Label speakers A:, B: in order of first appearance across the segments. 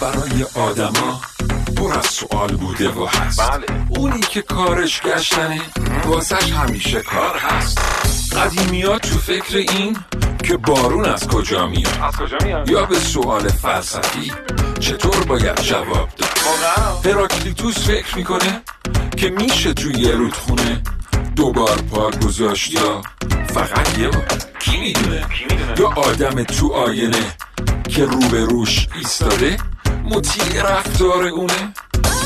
A: برای آدما پر از سوال بوده و هست.
B: بله.
A: اونی که کارش گشتنه واسش همیشه کار هست. قدیمی تو فکر این که بارون از کجا میاد؟
B: از کجا میاد؟
A: یا به سوال فلسفی چطور باید جواب داد؟ هراکلیتوس فکر می‌کنه که میشه توی یه رودخونه دوبار پا گذاشت یا فقط یه بار؟ کی می‌دونه؟ یا آدم تو آینه که رو به روش ایستاده مطیع رفتار اونه؟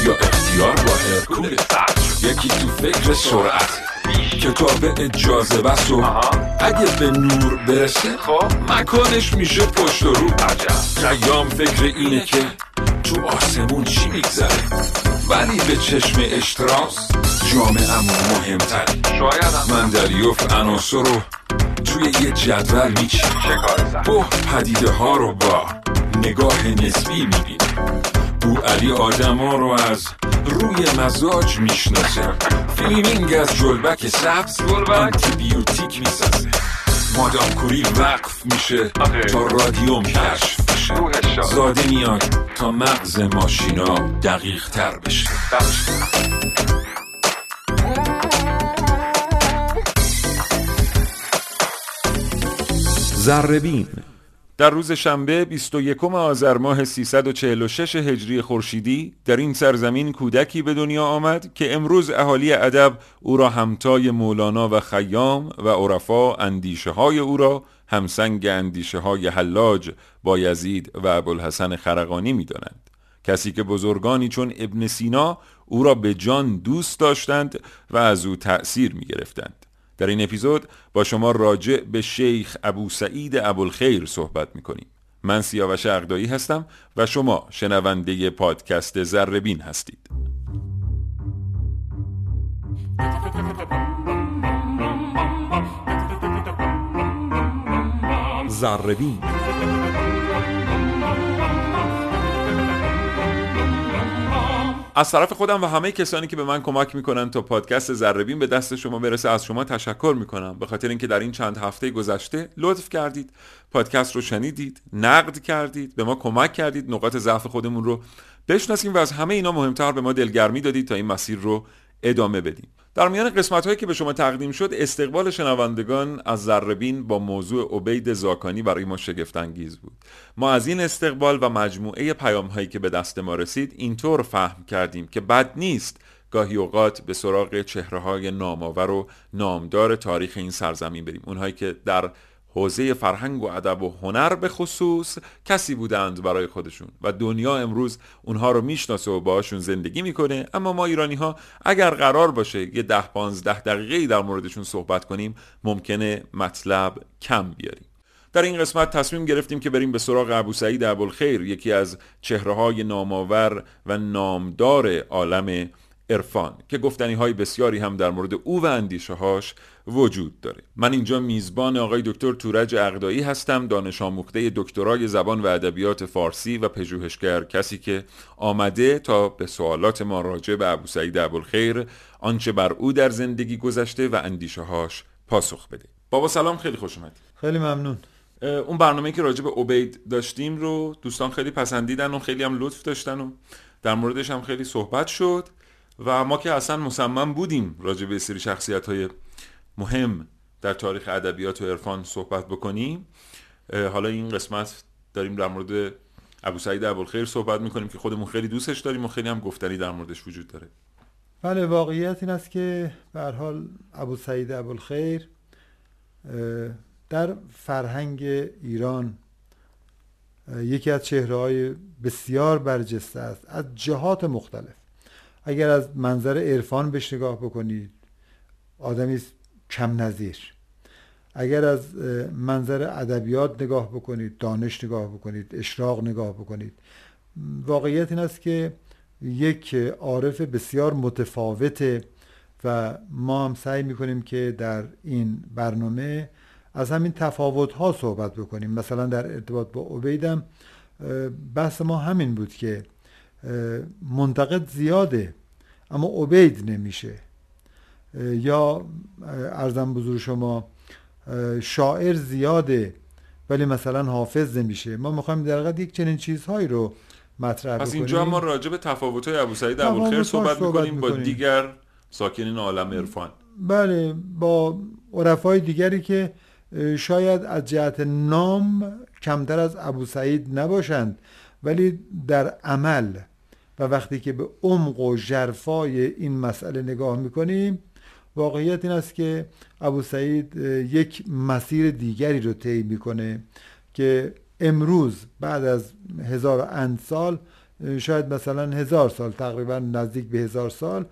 A: یا اختیار با هرکوله یکی تو فکر سرعت. کتاب اجازه بس و
B: آها.
A: اگه به نور برسه
B: خب.
A: مکانش میشه پشت و رو. قیام فکر اینه که تو آسمون چی میگذره؟ ولی به چشم اشتراس جامعه مهمتری
B: شاید هم.
A: مندلیوف عناصر رو توی یه جدول میچینه
B: چه کار سخت.
A: بو پدیده ها رو با نگاه نسبی می‌بینه بو علی آدم ها رو از روی مزاج می‌شناسه فیلمینگ از جلبک سبز
B: جلبک؟
A: آنتیبیوتیک می‌سازه مادام کوری وقف میشه
B: آخه.
A: تا رادیوم کشف بشه. زاده میاد تا مغز ماشینا دقیق تر بشه.
C: زربین در روز شنبه 21 آذر ماه 346 هجری خورشیدی در این سرزمین کودکی به دنیا آمد که امروز اهالی ادب او را همتای مولانا و خیام و عرفا اندیشه های او را همسنگ اندیشه های حلاج بایزید و ابوالحسن خرقانی می دانند. کسی که بزرگانی چون ابن سینا او را به جان دوست داشتند و از او تأثیر می گرفتند. در این اپیزود با شما راجع به شیخ ابو سعید ابوالخیر صحبت می کنیم. من سیاوش اقدایی هستم و شما شنونده پادکست زربین هستید. زربین از طرف خودم و همه کسانی که به من کمک می‌کنن تا پادکست زربین به دست شما برسه از شما تشکر می‌کنم. به خاطر اینکه در این چند هفته گذشته لطف کردید پادکست رو شنیدید نقد کردید به ما کمک کردید نقاط ضعف خودمون رو بشناسیم و از همه اینا مهمتر به ما دلگرمی دادید تا این مسیر رو ادامه بدیم. در میان قسمت هایی که به شما تقدیم شد استقبال شنوندگان از زربین با موضوع عبید زاکانی برای ما شگفت انگیز بود. ما از این استقبال و مجموعه پیام هایی که به دست ما رسید اینطور فهم کردیم که بد نیست گاهی اوقات به سراغ چهره های نامآور و نامدار تاریخ این سرزمین بریم. اونهایی که در حوزه فرهنگ و ادب و هنر به خصوص کسی بودند برای خودشون. و دنیا امروز اونها رو می‌شناسه و باهاشون زندگی می‌کنه. اما ما ایرانی ها اگر قرار باشه یه ده پانزده دقیقه در موردشون صحبت کنیم ممکنه مطلب کم بیاریم. در این قسمت تصمیم گرفتیم که بریم به سراغ ابو سعید ابوالخیر یکی از چهره های نامآور و نامدار عالم عرفان که گفتنی های بسیاری هم در مورد او و اندیشه هاش وجود داره. من اینجا میزبان آقای دکتر تورج اقدایی هستم دانش آموخته دکترای زبان و ادبیات فارسی و پژوهشگر کسی که آمده تا به سوالات ما راجع به ابو سعید ابوالخیر آنچه بر او در زندگی گذشته و اندیشه هاش پاسخ بده. بابا سلام خیلی خوش اومدید
D: خیلی ممنون.
C: اون برنامه که راجع به عبید داشتیم رو دوستان خیلی پسندیدن و خیلی هم لطف داشتن و در موردش هم خیلی صحبت شد. و ما که اصلا مصمم بودیم راجع به سری شخصیت های مهم در تاریخ ادبیات و عرفان صحبت بکنیم حالا این قسمت داریم در مورد ابو سعید ابوالخیر صحبت می‌کنیم که خودمون خیلی دوستش داریم و خیلی هم گفتنی در موردش وجود داره.
D: بله واقعیت این است که به هر حال ابو سعید ابوالخیر در فرهنگ ایران یکی از چهره های بسیار برجسته است از جهات مختلف. اگر از منظر عرفان بهش نگاه بکنید آدمی کم نظیر. اگر از منظر ادبیات نگاه بکنید دانش نگاه بکنید اشراق نگاه بکنید واقعیت این است که یک عارف بسیار متفاوته و ما هم سعی می‌کنیم که در این برنامه از همین تفاوت ها صحبت بکنیم. مثلا در ارتباط با عبیدم بحث ما همین بود که منتقد زیاده اما عبید نمیشه. یا ارزم بزرگ شما شاعر زیاده ولی مثلا حافظ نمیشه. ما می‌خوایم در حقیقت یک چنین چیزهایی رو مطرح
C: پس اینجا ما راجع به تفاوت‌های ابو سعید ابوالخیر صحبت
D: صحبت
C: می‌کنیم با. دیگر ساکنین عالم عرفان.
D: بله با عرفای دیگری که شاید از جهت نام کمتر از ابو سعید نباشند ولی در عمل و وقتی که به عمق و ژرفای این مسئله نگاه می‌کنیم واقعیت این است که ابو سعید یک مسیر دیگری رو طی می‌کنه که امروز بعد از هزار اند سال شاید مثلا هزار سال تقریبا نزدیک به هزار سال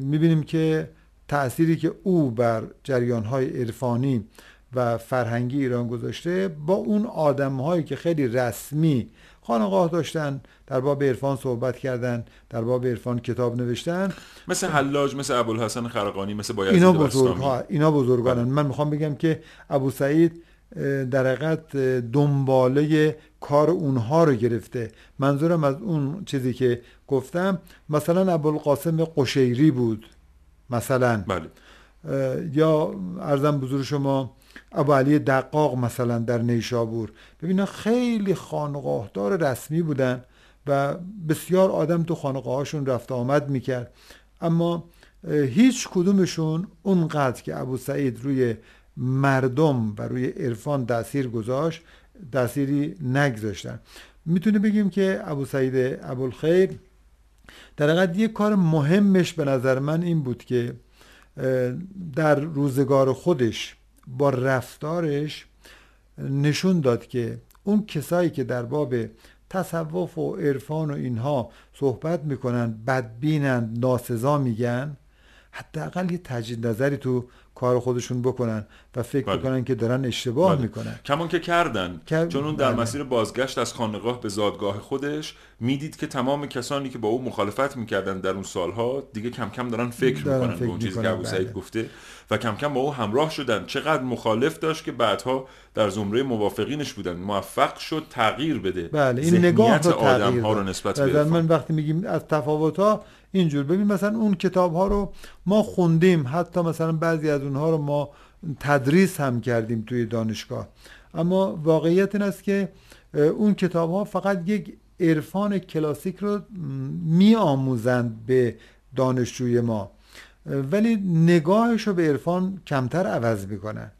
D: می‌بینیم که تأثیری که او بر جریانهای عرفانی و فرهنگی ایران گذاشته با اون آدمهایی که خیلی رسمی خانقاه داشتن در باب عرفان صحبت کردن در باب عرفان کتاب نوشتن.
C: مثل حلاج مثل ابوالحسن خرقانی مثل بایزید
D: اینا
C: بستامی.
D: بزرگ ها اینا بزرگانن من می‌خوام بگم که ابو سعید در حقیقت دنباله کار اونها رو گرفته. منظورم از اون چیزی که گفتم مثلا ابوالقاسم قشیری بود مثلا.
C: بله.
D: یا ارزم بزرگ شما ابو علی دقاق مثلا در نیشابور. ببینن خیلی خانقاهدار رسمی بودن و بسیار آدم تو خانقاهاشون رفت آمد می‌کرد. اما هیچ کدومشون اونقدر که ابو سعید روی مردم و روی عرفان تاثیر گذاشت تأثیری نگذاشتن. می‌تونه بگیم که ابو سعید ابوالخیر در حقیقت یک کار مهمش به نظر من این بود که در روزگار خودش با رفتارش نشون داد که اون کسایی که در باب تصوف و عرفان و اینها صحبت می‌کنن بدبینن ناسزا میگن حداقل یه تجدید نظری تو کار خودشون بکنن و فکر
C: بله.
D: بکنن که دارن اشتباه
C: بله.
D: می‌کنن
C: کمان که کردن
D: کر-
C: چون اون در
D: بله.
C: مسیر بازگشت از خانقاه به زادگاه خودش می‌دید که تمام کسانی که با او مخالفت می‌کردن در اون سالها دیگه کم کم دارن فکر
D: دارن
C: می‌کنن به اون چیزی که ابو سعید
D: بله.
C: گفته و کم کم با او همراه شدن چقدر مخالف داشت که بعدها در زمره موافقینش بودن موفق شد تغییر بده
D: بله این نگاه
C: آدم ها رو. نسبت
D: به. من وقتی میگیم از تفاوت ها اینجور. ببین مثلا اون کتاب ها رو ما خوندیم. حتی مثلا بعضی از اونها رو ما تدریس هم کردیم توی دانشگاه. اما واقعیت این است که اون کتاب ها فقط یک عرفان کلاسیک رو می آموزند به دانشجوی ما. ولی نگاهش رو به عرفان کمتر عوض می‌کنن.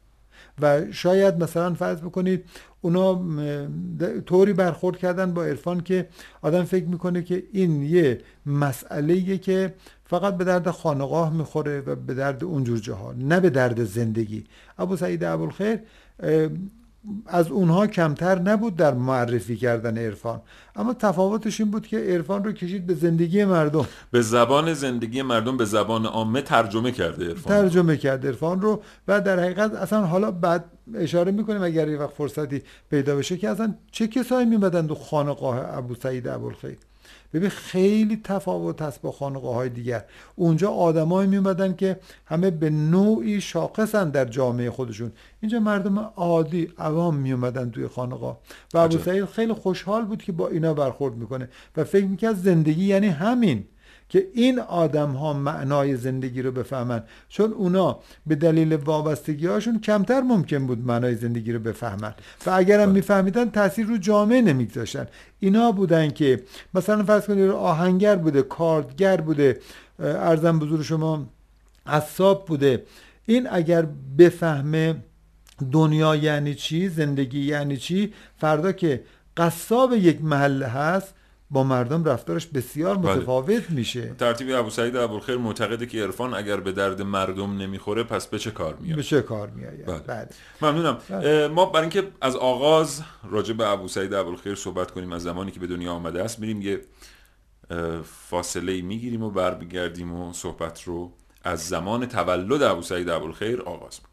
D: و شاید مثلا فرض بکنید اونا طوری برخورد کردن با عرفان که آدم فکر می‌کنه که این یه مسئله که فقط به درد خانقاه می‌خوره و به درد اونجور جاها نه به درد زندگی. ابو سعید ابوالخیر از اونها کمتر نبود در معرفی کردن عرفان. اما تفاوتش این بود که عرفان رو کشید به زندگی مردم.
C: به زبان زندگی مردم به زبان عامه ترجمه کرده عرفان.
D: ترجمه کرد عرفان رو و در حقیقت اصلا حالا بعد اشاره می‌کنیم اگر یه وقت فرصتی پیدا بشه که اصلا چه کسایی میمدن تو خانقاه ابو سعید ابوالخیر؟ ببین خیلی تفاوت هست با خانقاه های دیگر. اونجا آدمایی میمدن که همه به نوعی شاخصن در جامعه خودشون. اینجا مردم عادی عوام میومدن توی خانقاه و ابو. سعید خیلی خوشحال بود که با اینا برخورد می‌کنه. و فکر می‌کرد زندگی یعنی همین. که این آدم ها معنای زندگی رو بفهمن. چون اونا به دلیل وابستگی هاشون کمتر ممکن بود معنای زندگی رو بفهمن. و اگرم میفهمیدن تاثیر رو جامعه نمیگذاشتن. اینا بودن که مثلا فرض کنید آهنگر بوده کاردگر بوده ارزم بزرگ شما عصاب بوده. این اگر بفهمه دنیا یعنی چی زندگی یعنی چی فردا که قصاب یک محله هست با مردم رفتارش بسیار
C: بله.
D: متفاوت میشه
C: ترتیب ابو سعید ابوالخیر معتقده که عرفان اگر به درد مردم نمی‌خوره پس به چه کار میاد
D: به چه کار میآید
C: بله.
D: بله.
C: ممنونم اه، ما برای اینکه از آغاز راجع به ابو سعید ابوالخیر صحبت کنیم از زمانی که به دنیا آمده است میریم یه فاصله می‌گیریم و برمیگردیم و صحبت رو از زمان تولد ابو سعید ابوالخیر آغاز می‌کنیم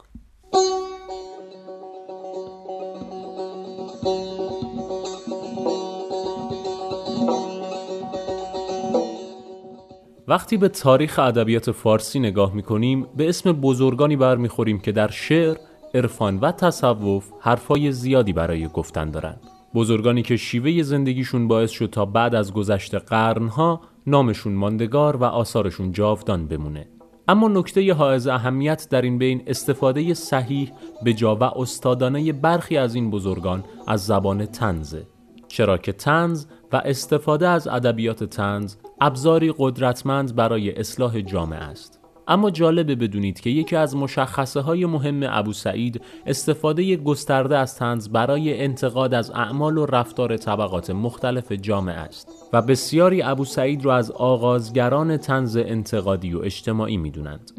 E: وقتی به تاریخ ادبیات فارسی نگاه می‌کنیم به اسم بزرگانی برمیخوریم که در شعر، عرفان و تصوف حرفای زیادی برای گفتن دارند. بزرگانی که شیوه زندگیشون باعث شد تا بعد از گذشت قرنها نامشون ماندگار و آثارشون جاودان بمونه. اما نکته حائز اهمیت در این بین استفاده صحیح به جا و استادانه برخی از این بزرگان از زبان تنزه. چرا که تنز و استفاده از ادبیات تنز ابزاری قدرتمند برای اصلاح جامعه است اما جالبه بدونید که یکی از مشخصه های مهم ابو سعید استفاده گسترده از تنز برای انتقاد از اعمال و رفتار طبقات مختلف جامعه است و بسیاری ابو سعید را از آغازگران تنز انتقادی و اجتماعی می‌دونند.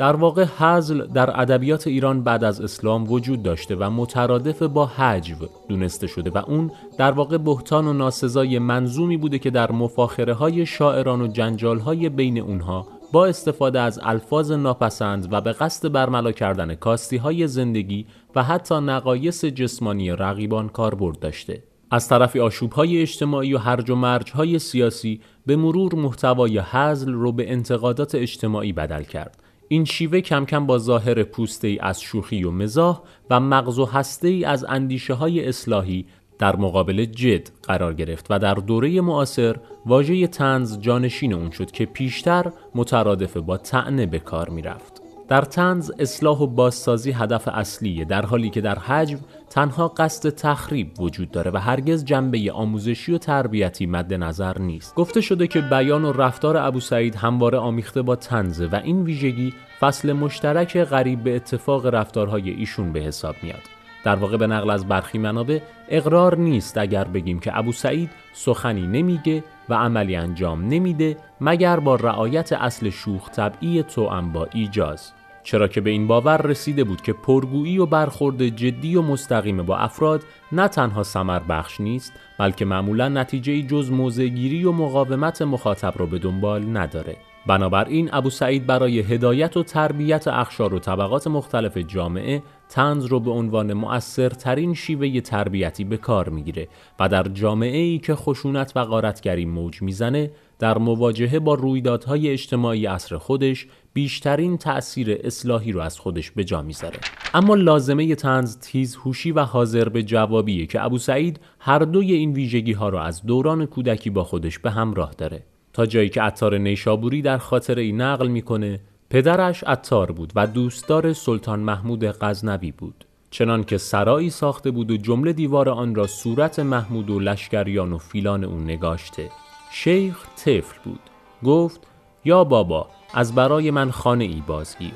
E: در واقع حزل در ادبیات ایران بعد از اسلام وجود داشته و مترادف با حجو دونسته شده و اون در واقع بهتان و ناسزای منظومی بوده که در مفاخره های شاعران و جنجال های بین اونها با استفاده از الفاظ ناپسند و به قصد برملا کردن کاستی های زندگی و حتی نقایص جسمانی رقیبان کاربرد داشته. از طرفی آشوب های اجتماعی و هرج و مرج های سیاسی به مرور محتوای حزل رو به انتقادات اجتماعی بدل کرد این شیوه کم کم با ظاهر پوسته ای از شوخی و مزاح و مغز و هسته ای از اندیشه های اصلاحی در مقابل جد قرار گرفت و در دوره معاصر واژه تنز جانشین اون شد که پیشتر مترادف با تعنه به کار می رفت. در تنز اصلاح و بازسازی هدف اصلیه در حالی که در حجم تنها قصد تخریب وجود داره و هرگز جنبه آموزشی و تربیتی مد نظر نیست. گفته شده که بیان و رفتار ابو سعید همواره آمیخته با تنزه و این ویژگی فصل مشترک غریب به اتفاق رفتارهای ایشون به حساب میاد. در واقع به نقل از برخی منابع اقرار نیست اگر بگیم که ابو سعید سخنی نمیگه و عملی انجام نمیده مگر با رعایت اصل شوخ طبعی تو با ایجاز. چرا که به این باور رسیده بود که پرگویی و برخورد جدی و مستقیم با افراد نه تنها سمر بخش نیست بلکه معمولا نتیجه جز موزگیری و مقاومت مخاطب را به دنبال نداره. بنابراین ابو سعید برای هدایت و تربیت اخشار و طبقات مختلف جامعه تنز رو به عنوان مؤثرترین شیوه تربیتی به کار می‌گیره و در جامعه ای که خشونت و غارتگری موج می‌زنه در مواجهه با رویدادهای اجتماعی عصر خودش بیشترین تأثیر اصلاحی رو از خودش به جا می‌ذاره. اما لازمه تنز تیز هوشی و حاضر به جوابیه که ابو سعید هر دوی این ویژگی ها رو از دوران کودکی با خودش به همراه داره. تا جایی که عطار نیشابوری در خاطر ای نقل می‌کنه پدرش عطار بود و دوستدار سلطان محمود غزنوی بود. چنان که سرایی ساخته بود و جمله دیوار آن را صورت محمود و لشکریان و فیلان او نگاشته. شیخ طفل بود. گفت یا بابا از برای من خانه ای بازگیر.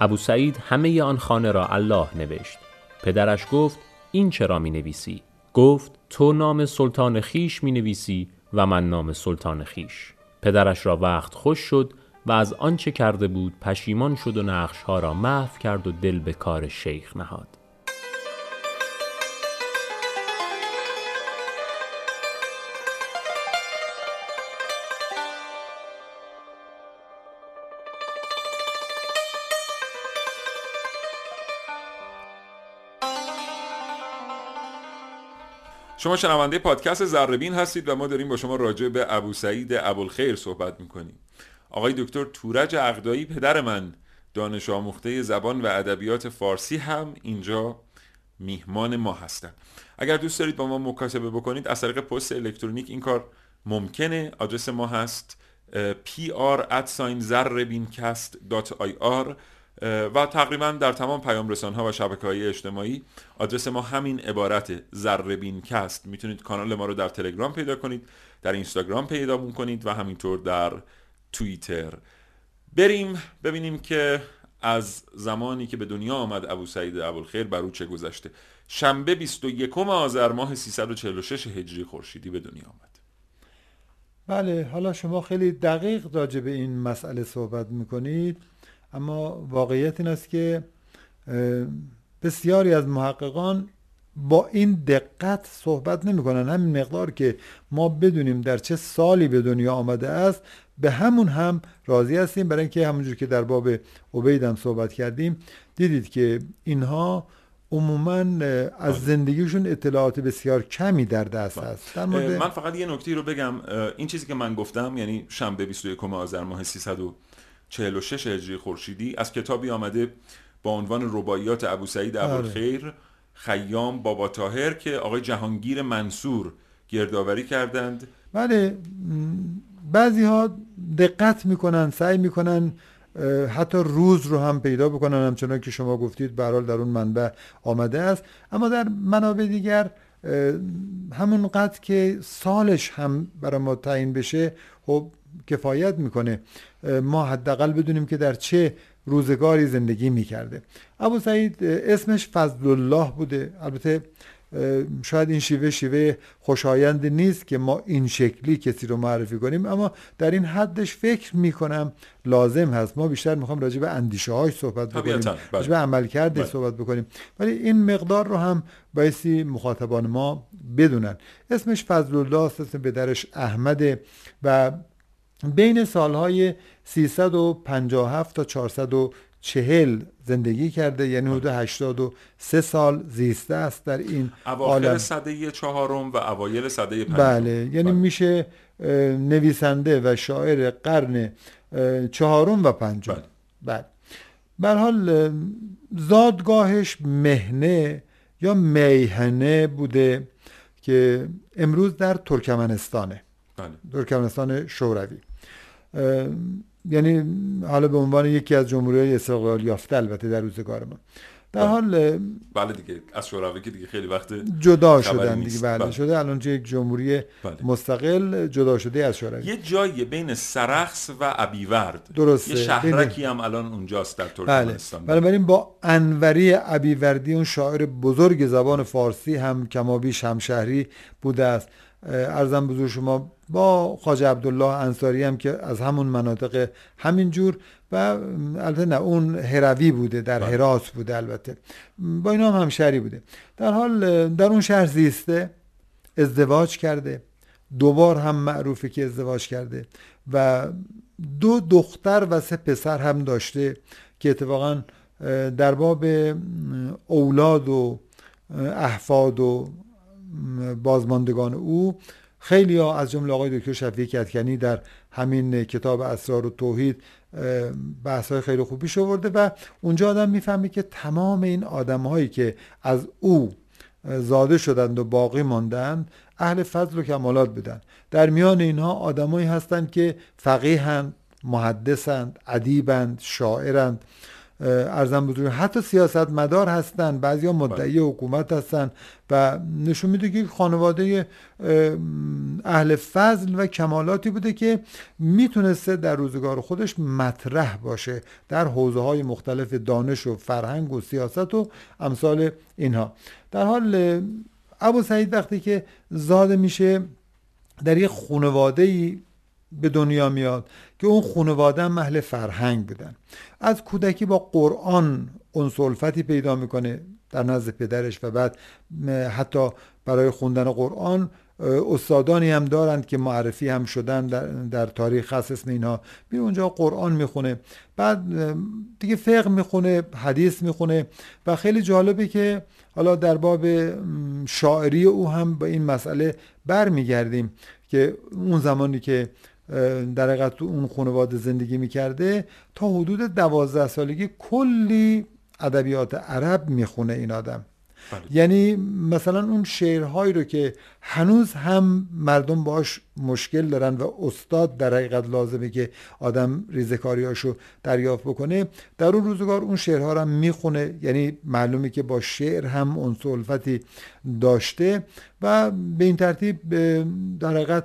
E: ابو سعید همه آن خانه را الله نوشت. پدرش گفت این چرا می نویسی؟ گفت تو نام سلطان خیش می نویسی و من نام سلطان خیش. پدرش را وقت خوش شد و از آنچه کرده بود پشیمان شد و نقشها را محو کرد و دل به کار شیخ نهاد.
C: شما شنونده پادکست زربین هستید و ما داریم با شما راجع به ابو سعید ابوالخیر صحبت می‌کنیم. آقای دکتر تورج عقدایی پدر من دانش آموخته زبان و ادبیات فارسی هم اینجا میهمان ما هستند اگر دوست دارید با ما مکاتبه بکنید از طریق پست الکترونیک این کار ممکنه. آدرس ما هست pr@zarrebincast.ir و تقریبا در تمام پیام رسان ها و شبکه های اجتماعی آدرس ما همین عبارت ذره کست می‌تونید کانال ما رو در تلگرام پیدا کنید در اینستاگرام پیدا کنید و همینطور در توییتر. بریم ببینیم که از زمانی که به دنیا آمد ابو سعید ابوالخیر بر او چه گذشته. شنبه 21 آذر ماه 346 هجری خورشیدی به دنیا آمد.
D: بله حالا شما خیلی دقیق راجع به این مسئله صحبت می‌کنید. اما واقعیت این است که بسیاری از محققان با این دقت صحبت نمی کنن همین مقدار که ما بدونیم در چه سالی به دنیا آمده است به همون هم راضی هستیم. برای اینکه همونجور که در باب عبیدم صحبت کردیم دیدید که اینها عموما از زندگیشون اطلاعات بسیار کمی در دست
C: بله.
D: هست. در
C: مورد... من فقط یه نکته رو بگم. این چیزی که من گفتم یعنی شنبه 21 آذر ماه 346 هجری خورشیدی از کتابی آمده با عنوان رباعیات ابو سعید ابوالخیر خیام بابا تاهر که آقای جهانگیر منصور گردآوری کردند.
D: بله بعضی ها دقت می‌کنن سعی می‌کنن حتی روز رو هم پیدا بکنن همچنان که شما گفتید برحال در اون منبع آمده است. اما در منابع دیگر همون قدر که سالش هم برای ما تعیین بشه خب کفایت می‌کنه. ما حداقل بدونیم که در چه روزگاری زندگی می‌کرده. ابو سعید اسمش فضل الله بوده. البته شاید این شیوه شیوه خوشایند نیست که ما این شکلی کسی رو معرفی کنیم اما در این حدش فکر می‌کنم لازم هست. ما بیشتر می‌خوام راجع به اندیشه های صحبت بکنیم.
C: بله.
D: راجع به عمل کرده بله. صحبت بکنیم. ولی این مقدار رو هم بایستی مخاطبان ما بدونن. اسمش فضل الله است اسم پدرش احمده و بین سالهای 357 تا 440 زندگی کرده یعنی حدود 83 سال زیسته است در این
C: اواخر سده چهارم و اوایل سده پنجم.
D: بله یعنی بله. میشه نویسنده و شاعر قرن چهارم و پنجم. بله. بله. حال زادگاهش مهنه یا میهنه بوده که امروز در ترکمنستانه.
C: بله.
D: ترکمنستان شوروی. یعنی حالا به عنوان یکی از جمهوری استقلال یافته البته در روزگار ما در بله. حال
C: بله دیگه از شوروی که دیگه خیلی وقت
D: جدا شدن دیگه بله, بله. شده. الان یک جمهوری بله. مستقل جدا شده از شوروی.
C: یه جایی بین سرخس و ابیورد.
D: درسته.
C: یه شهرکی هم الان اونجاست در ترکمنستان.
D: بله. بنابراین با انوری ابیوردی اون شاعر بزرگ زبان فارسی هم کمابیش همشهری بوده است. ارزم بزرگ شما با خواجه عبدالله انصاری هم که از همون مناطق همین جور و البته نه اون هروی بوده در بله. هرات بوده البته. با اینا هم همشهری بوده. در حال در اون شهر زیسته ازدواج کرده. دوبار هم معروفه که ازدواج کرده و دو دختر و سه پسر هم داشته که اتفاقا در باب اولاد و احفاد و بازماندگان او. خیلی ها از جمله آقای دکتر شفیع کتکنی در همین کتاب اسرار و توحید بحث های خیلی خوبی شورده و اونجا آدم می‌فهمه که تمام این آدم هایی که از او زاده شدند و باقی ماندند اهل فضل و کمالات بودن. در میان اینها آدمایی هستند که فقیهند محدثند ادیبند شاعرند ارزم بزرگ حتی سیاست مدار هستن بعضی مدعی بله. حکومت هستن و نشون میده که خانواده اهل فضل و کمالاتی بوده که می‌تونسته در روزگار خودش مطرح باشه در حوزه های مختلف دانش و فرهنگ و سیاست و امثال اینها در حال ابو سعید وقتی که زاده میشه در یک خانواده به دنیا میاد که اون خانواده محل فرهنگ بودن. از کودکی با قرآن اون سلفتی پیدا می‌کنه در نزد پدرش و بعد حتی برای خوندن قرآن استادانی هم دارند که معرفی هم شدن در, در تاریخ خاص اسم اینها. میره اونجا قرآن می‌خونه. بعد دیگه فقه می‌خونه حدیث می‌خونه و خیلی جالبه که حالا در باب شاعری او هم به این مسئله برمیگردیم که اون زمانی که در حقیقت تو اون خانواده زندگی می‌کرده تا حدود دوازده سالگی کلی ادبیات عرب می‌خونه این آدم بله. یعنی مثلا اون شعرهایی رو که هنوز هم مردم باش مشکل دارن و استاد در حقیقت لازمه که آدم ریزکاریاشو دریافت بکنه در اون روزگار اون شعرها رو هم می‌خونه یعنی معلومه که با شعر هم اون سلفتی داشته و به این ترتیب در حقیقت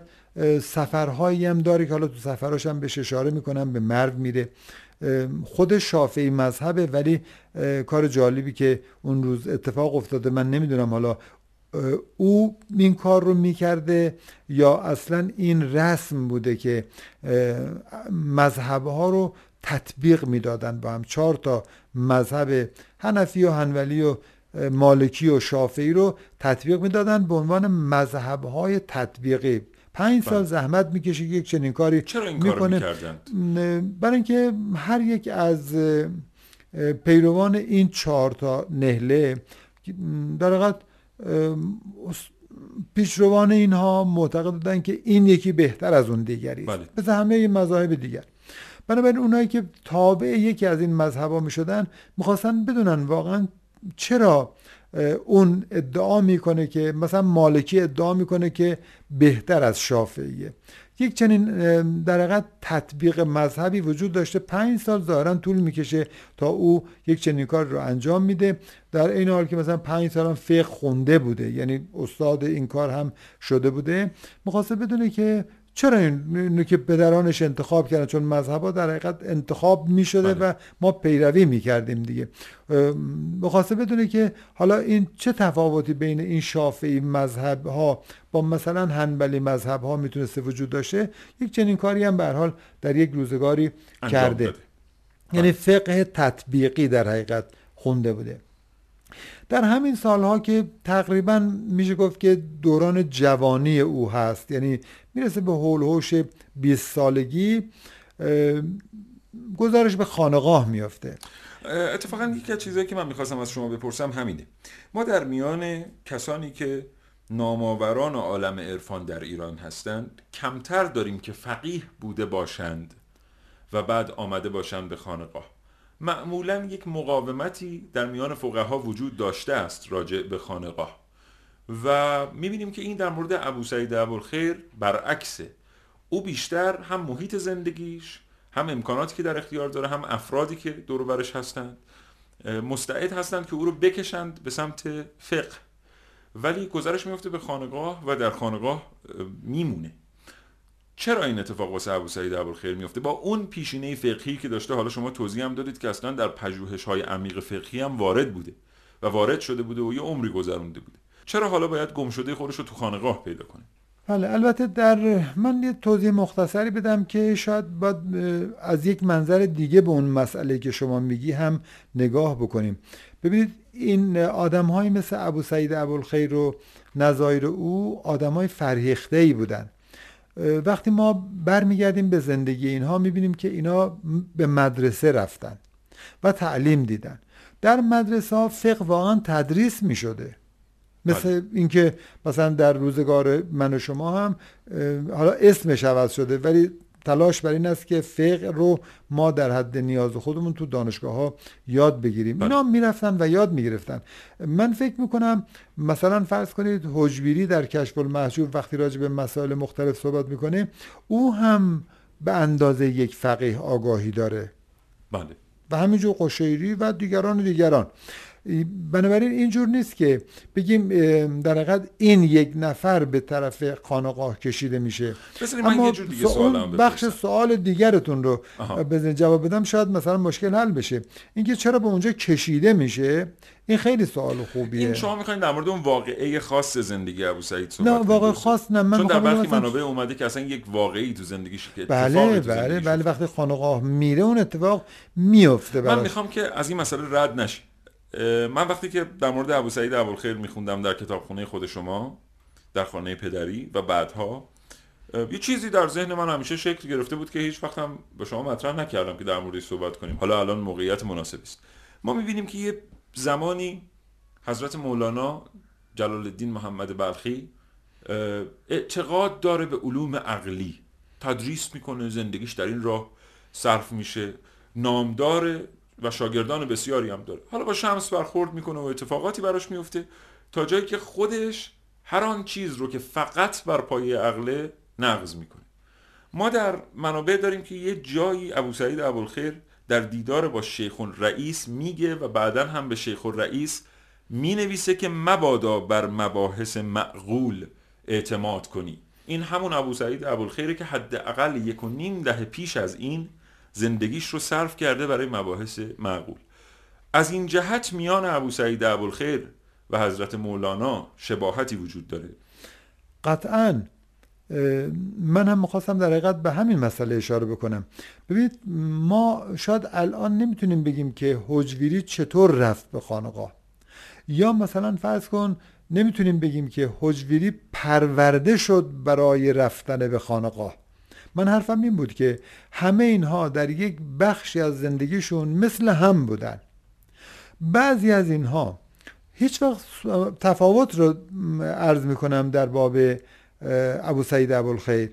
D: سفرهایی هم داره که حالا تو سفرهاش هم بهش اشاره می‌کنم به مرو میره. خود شافعی مذهبه ولی کار جالبی که اون روز اتفاق افتاده من نمی‌دونم حالا او این کار رو می‌کرده یا اصلا این رسم بوده که مذهب ها رو تطبیق می‌دادن با هم. چهار تا مذهب هنفی و هنولی و مالکی و شافعی رو تطبیق می‌دادن به عنوان مذهب های تطبیقی. پنج سال بله. زحمت می‌کشه یک چنین کاری
C: چرا این می‌کنه
D: برای اینکه هر یک از پیروان این چهار تا نهله در حقیقت پیشروان اینها معتقد بودن که این یکی بهتر از اون دیگری بله. مثل همه مذاهب دیگر بنابراین اونایی که تابع یکی از این مذهب ها می شدن می‌خواستن بدونن واقعا چرا اون ادعا می‌کنه که مثلا مالکی ادعا می‌کنه که بهتر از شافعیه. یک چنین در حقیقت تطبیق مذهبی وجود داشته. پنج سال ظاهرا طول می‌کشه تا او یک چنین کار رو انجام میده. در این حال که مثلا پنج سال هم فقه خونده بوده یعنی استاد این کار هم شده بوده می‌خواسته بدونه که چرا این که پدرانش انتخاب کردن؟ چون مذهب در حقیقت انتخاب می شده بله. و ما پیروی می کردیم دیگه بخواسته بدونه که حالا این چه تفاوتی بین این شافعی مذهب ها با مثلا هنبلی مذهب ها می‌تونسته وجود داشته؟ یک چنین کاری هم به حال در یک روزگاری کرده. یعنی بله. فقه تطبیقی در حقیقت خونده بوده. در همین سالها که تقریبا میشه گفت که دوران جوانی او هست یعنی می‌رسه به هول هوش 20 سالگی گزارش به خانقاه میافته.
C: اتفاقا یکی از چیزهایی که من می‌خواستم از شما بپرسم همینه. ما در میان کسانی که نامآوران عالم عرفان در ایران هستند کمتر داریم که فقیه بوده باشند و بعد آمده باشند به خانقاه. معمولا یک مقاومتی در میان فقها وجود داشته است راجع به خانقاه. و می‌بینیم که این در مورد ابو سعید ابوالخیر برعکسه. او بیشتر هم محیط زندگیش هم امکاناتی که در اختیار داره هم افرادی که دور برش هستند مستعد هستند که او رو بکشند به سمت فقه. ولی گذرش میفته به خانقاه و در خانقاه میمونه. چرا این اتفاق واسه ابو سعید ابوالخیر میفته با اون پیشینه فقهی که داشته حالا شما توضیح هم دادید که اصلا در پژوهش های عمیق فقهی هم وارد بوده و وارد شده بوده و یه عمری گذرونده بوده. چرا حالا باید گم شده خودش رو تو خانقاه پیدا کنه؟
D: بله البته در من یه توضیح مختصری بدم که شاید باید از یک منظر دیگه به اون مسئله که شما میگی هم نگاه بکنیم. ببینید این آدم های مثل ابو سعید ابوالخیر و نظایر او آدم های فرهیخته ای بودن. وقتی ما برمیگردیم به زندگی اینها می‌بینیم که اینا به مدرسه رفتن و تعلیم دیدن در مدرسه ها فقه واقعا تدریس می‌شده مثل بله. اینکه مثلا در روزگار من و شما هم حالا اسمش عوض شده ولی تلاش بر این است که فقه رو ما در حد نیاز خودمون تو دانشگاه ها یاد بگیریم. بله. اینا می‌رفتن و یاد می‌گرفتن. من فکر می‌کنم مثلا فرض کنید حجبیری در کشف المحجوب وقتی راجع به مسائل مختلف صحبت می‌کنه او هم به اندازه یک فقیه آگاهی داره.
C: بله.
D: و همینجور قشیری و دیگران دیگران. بنابراین اینجور نیست که بگیم در حقیقت این یک نفر به طرف خانقاه کشیده میشه.
C: اما اون
D: بخش سوال دیگرتون رو بزن جواب بدم شاید مثلا مشکل حل بشه. اینکه چرا به اونجا کشیده میشه این خیلی سوال خوبیه.
C: این شما می‌خواین در مورد اون واقعه خاص زندگی ابو سعید صحبت
D: نه واقع خاص نه
C: من چون در برخی منابع اومده که اصلا یک واقعی تو زندگیش که
D: بله بله بله وقتی خانقاه میره اون اتفاق میفته
C: من می‌خوام که از این مسئله رد نشی من وقتی که در مورد ابو سعید ابوالخیر میخوندم در کتابخونه خود شما در خانه پدری و بعدها یه چیزی در ذهن من همیشه شکل گرفته بود که هیچ وقت هم به شما مطرح نکردم که در موردش صحبت کنیم. حالا الان موقعیت مناسبی است. ما می‌بینیم که یه زمانی حضرت مولانا جلال الدین محمد بلخی اعتقاد داره به علوم عقلی تدریس می‌کنه زندگیش در این راه صرف میشه نامدار و شاگردان بسیاری هم داره. حالا با شمس برخورد می‌کنه و اتفاقاتی براش میفته تا جایی که خودش هر آن چیز رو که فقط بر پایه عقله نقض می‌کنه. ما در منابع داریم که یه جایی ابو سعید ابوالخیر در دیدار با شیخ رئیس میگه و بعدا هم به شیخ رئیس می‌نویسه که مبادا بر مباحث معقول اعتماد کنی. این همون ابو سعید ابوالخیره که حداقل یک و نیم دهه پیش از این زندگیش رو صرف کرده برای مباحث معقول. از این جهت میان ابو سعید ابوالخیر و حضرت مولانا شباهتی وجود داره.
D: قطعا من هم می‌خواستم در حقیقت به همین مسئله اشاره بکنم. ببینید ما شاید الان نمی‌تونیم بگیم که حجویری چطور رفت به خانقاه. یا مثلا فرض کن نمی‌تونیم بگیم که حجویری پرورده شد برای رفتن به خانقاه. من حرفم این بود که همه اینها در یک بخشی از زندگیشون مثل هم بودن. بعضی از اینها هیچ وقت تفاوت رو عرض می‌کنم در باب ابو سعید ابوالخیر.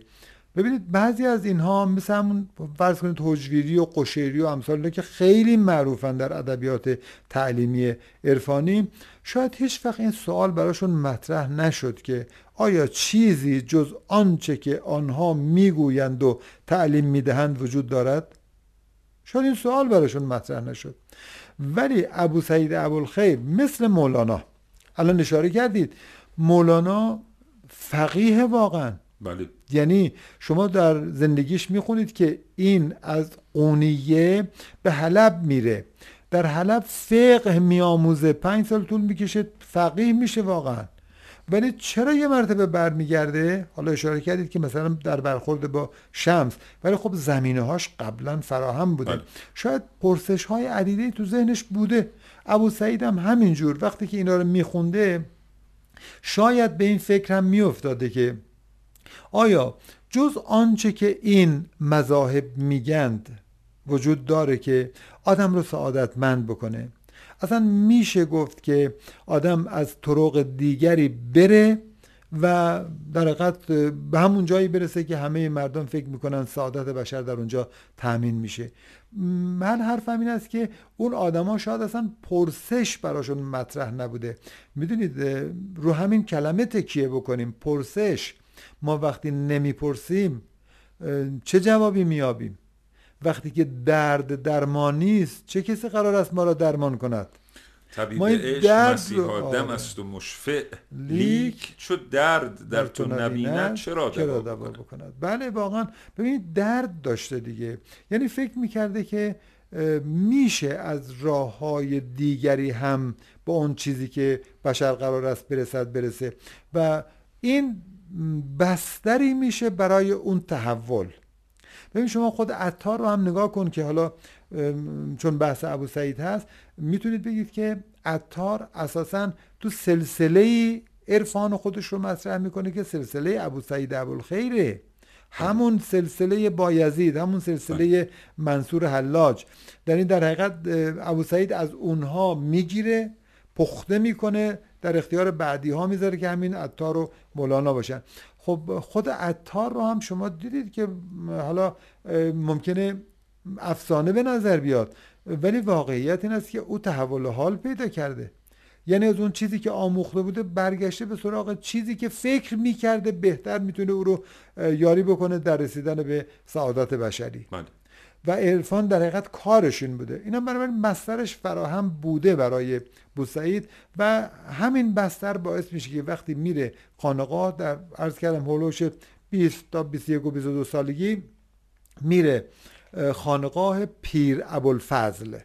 D: ببینید بعضی از اینها مثل همون فرض کنید حجویری و قشیری و امثال که خیلی معروفن در ادبیات تعلیمی عرفانی. شاید هیچ وقت این سوال براشون مطرح نشد که آیا چیزی جز آنچه که آنها می‌گویند و تعلیم می‌دهند وجود دارد؟ شاید این سوال براشون مطرح نشد. ولی ابو سعید ابوالخیر مثل مولانا الان اشاره کردید مولانا فقیه واقعا.
C: بله.
D: یعنی شما در زندگیش می‌خونید که این از قونیه به حلب میره. در حلب فقه میآموزه. پنج سال طول می‌کشه فقیه میشه واقعا. ولی چرا یه مرتبه برمیگرده؟ حالا اشاره کردید که مثلا در برخورد با شمس. ولی خب زمینه هاش قبلا فراهم بوده.
C: بله.
D: شاید پرسش های عدیده تو ذهنش بوده. ابو سعید هم همینجور وقتی که اینا رو میخونده شاید به این فکر هم میافتاده که آیا جز آنچه که این مذاهب میگند وجود داره که آدم رو سعادتمند بکنه. اصلا میشه گفت که آدم از طرق دیگری بره و در حقیقت به همون جایی برسه که همه مردم فکر می‌کنن سعادت بشر در اونجا تأمین میشه. من حرفم این است که اون آدما شاید اصلا پرسش براشون مطرح نبوده. می‌دونید رو همین کلمه تکیه بکنیم. پرسش. ما وقتی نمی‌پرسیم چه جوابی میابیم وقتی که درد درمانی است چه کسی قرار است ما را درمان کند؟
C: طبیب
D: ما این درد
C: مسیحا
D: رو-
C: دم
D: آره.
C: است و مشفع.
D: لیک
C: چو درد در تو نبیند چرا دوا بکند؟
D: بکند؟ بله واقعا. ببینید درد داشته دیگه. یعنی فکر می‌کرده که میشه از راه های دیگری هم به اون چیزی که بشر قرار است برسد برسه. و این بستری میشه برای اون تحول. ببین شما خود عطار رو هم نگاه کن که حالا چون بحث ابو سعید هست می‌تونید بگید که عطار اساسا تو سلسله عرفان خودش رو مطرح می‌کنه که سلسله ابو سعید ابوالخیره. همون سلسله بایزید همون سلسله منصور حلاج. در این در حقیقت ابو سعید از اونها می‌گیره پخته می‌کنه در اختیار بعدی ها می‌ذاره که همین عطار و مولانا باشن. خب خود عطار رو هم شما دیدید که حالا ممکنه افسانه به نظر بیاد ولی واقعیت این است که او تحول حال پیدا کرده. یعنی از اون چیزی که آموخته بوده برگشته به سراغ چیزی که فکر می‌کرده بهتر می‌تونه او رو یاری بکنه در رسیدن به سعادت بشری.
C: بله.
D: و عرفان در حقیقت کارش این بوده. اینا بنابراین بسترش فراهم بوده برای بوسعید و همین بستر باعث میشه که وقتی میره خانقاه در عرض کردم هولوش 20 تا 21 و 22 سالگی میره اه، خانقاه پیر ابوالفضل.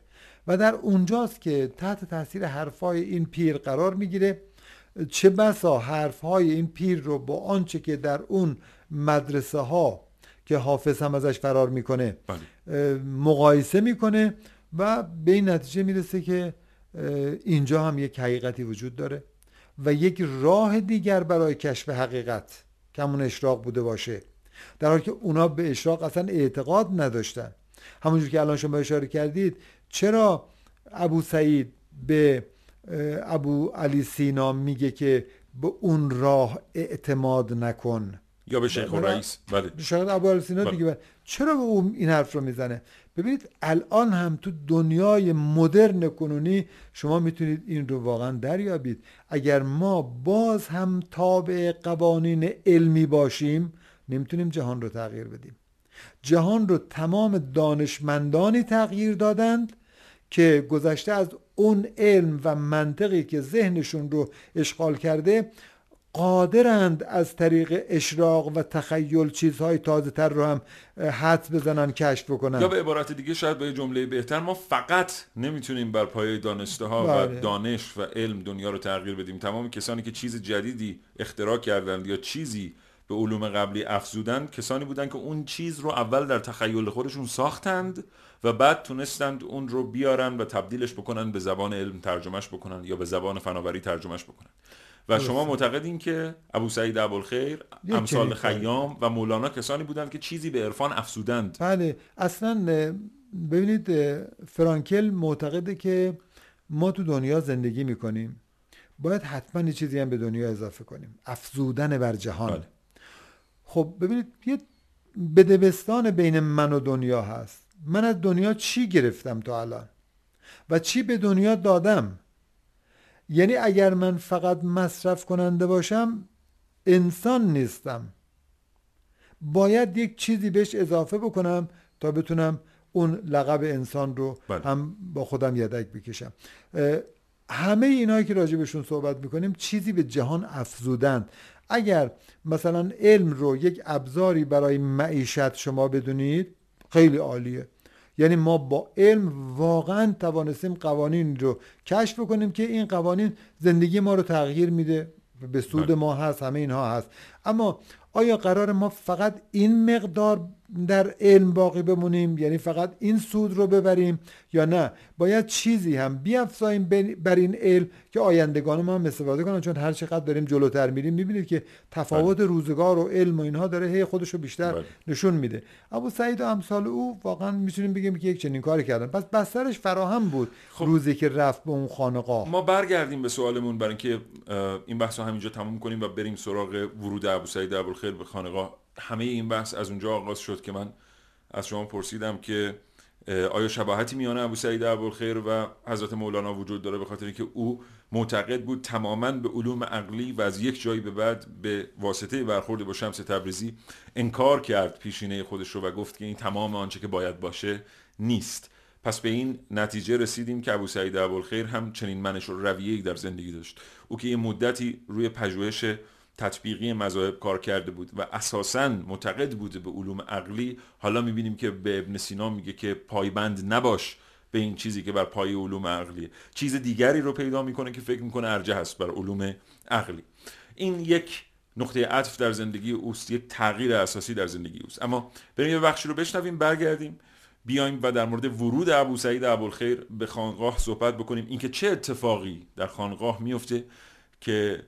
D: و در اونجاست که تحت تاثیر حرفای این پیر قرار می‌گیره. چه بسا حرفهای این پیر رو با آنچه که در اون مدرسه ها که حافظ هم ازش فرار می‌کنه
C: بله.
D: مقایسه می‌کنه و به این نتیجه می‌رسه که اینجا هم یک حقیقتی وجود داره و یک راه دیگر برای کشف حقیقت که همون اشراق بوده باشه. در حالی که اونا به اشراق اصلا اعتقاد نداشتن. همونجور که الان شما اشاره کردید چرا ابو سعید به ابو علی سینا میگه که به اون راه اعتماد نکن؟
C: یا به شیخ
D: بله.
C: رئیس بله
D: شاید ابو علی سینا
C: بله.
D: دیگه بله. چرا به اون این حرف رو می‌زنه ببینید الان هم تو دنیای مدرن کنونی شما می‌تونید این رو واقعا دریابید اگر ما باز هم تابع قوانین علمی باشیم نمی‌تونیم جهان رو تغییر بدیم جهان رو تمام دانشمندانی تغییر دادند که گذشته از اون علم و منطقی که ذهنشون رو اشغال کرده قادرند از طریق اشراق و تخیل چیزهای تازه تر رو هم حدس بزنن کشف بکنن.
C: یا به عبارت دیگه شاید به یه جمله بهتر ما فقط نمی‌تونیم بر پایه دانسته ها و
D: بله.
C: دانش و علم دنیا رو تغییر بدیم. تمام کسانی که چیز جدیدی اختراع کردند یا چیزی به علوم قبلی افزودن کسانی بودن که اون چیز رو اول در تخیل خودشون ساختند و بعد تونستند اون رو بیارن و تبدیلش بکنن به زبان علم ترجمهش بکنن یا به زبان فناوری ترجمهش بکنن. و شما معتقدین که ابو سعید ابوالخیر امثال
D: کاری.
C: خیام و مولانا کسانی بودند که چیزی به عرفان افزودند.
D: بله. اصلا ببینید فرانکل معتقده که ما تو دنیا زندگی می‌کنیم. باید حتما یه چیزی هم به دنیا اضافه کنیم. افزودن بر جهان.
C: بله.
D: خب ببینید یه بدبستان بین من و دنیا هست. من از دنیا چی گرفتم تا الان؟ و چی به دنیا دادم؟ یعنی اگر من فقط مصرف کننده باشم انسان نیستم. باید یک چیزی بهش اضافه بکنم تا بتونم اون لقب انسان رو
C: بله.
D: هم با خودم یدک بکشم. همه اینایی که راجبشون صحبت می‌کنیم چیزی به جهان افزودن اگر مثلا علم رو یک ابزاری برای معیشت شما بدونید خیلی عالیه. یعنی ما با علم واقعا توانستیم قوانین رو کشف کنیم که این قوانین زندگی ما رو تغییر میده به سود
C: بله.
D: ما هست همه اینها هست. اما آیا قرار ما فقط این مقدار در علم باقی بمونیم؟ یعنی فقط این سود رو ببریم یا نه؟ باید چیزی هم بیافزاییم بر- این علم که آیندگان ما هم استفاده کنن چون هر چقدر داریم جلوتر میریم می‌بینید که تفاوت روزگار و علم و اینها داره هی خودش رو بیشتر
C: بله.
D: نشون میده. ابو سعید و امثال او واقعا می‌تونیم بگیم که یک چنین کاری کردن. پس بسترش فراهم بود
C: خب.
D: روزی که رفت به اون خانقاه.
C: ما برگردیم به سوالمون برای اینکه این بحث رو همینجا تموم کنیم و بریم سراغ ورود ابو سعید ابوالخیر به خانقاه. همه این بحث از اونجا آغاز شد که من از شما پرسیدم که آیا شباهتی میان ابو سعید ابوالخیر و حضرت مولانا وجود داره به خاطر اینکه او معتقد بود تماما به علوم عقلی و از یک جایی به بعد به واسطه برخورد با شمس تبریزی انکار کرد پیشینه خودش رو و گفت که این تمام آنچه که باید باشه نیست. پس به این نتیجه رسیدیم که ابو سعید ابوالخیر هم چنین منش و رویه‌ای در زندگی داشت. او که یه مدتی روی پژوهش تطبیقی مذاهب کار کرده بود و اساسا معتقد بوده به علوم عقلی. حالا می‌بینیم که به ابن سینا میگه که پایبند نباش به این چیزی که بر پای علوم عقلیه. چیز دیگری رو پیدا می‌کنه که فکر می‌کنه ارجح است بر علوم عقلی. این یک نقطه عطف در زندگی اوست یک تغییر اساسی در زندگی اوست. اما بریم یه بخشی رو بشنویم برگردیم. بیایم و در مورد ورود ابو سعید ابوالخیر به خانقاه صحبت بکنیم. اینکه چه اتفاقی در خانقاه میفته که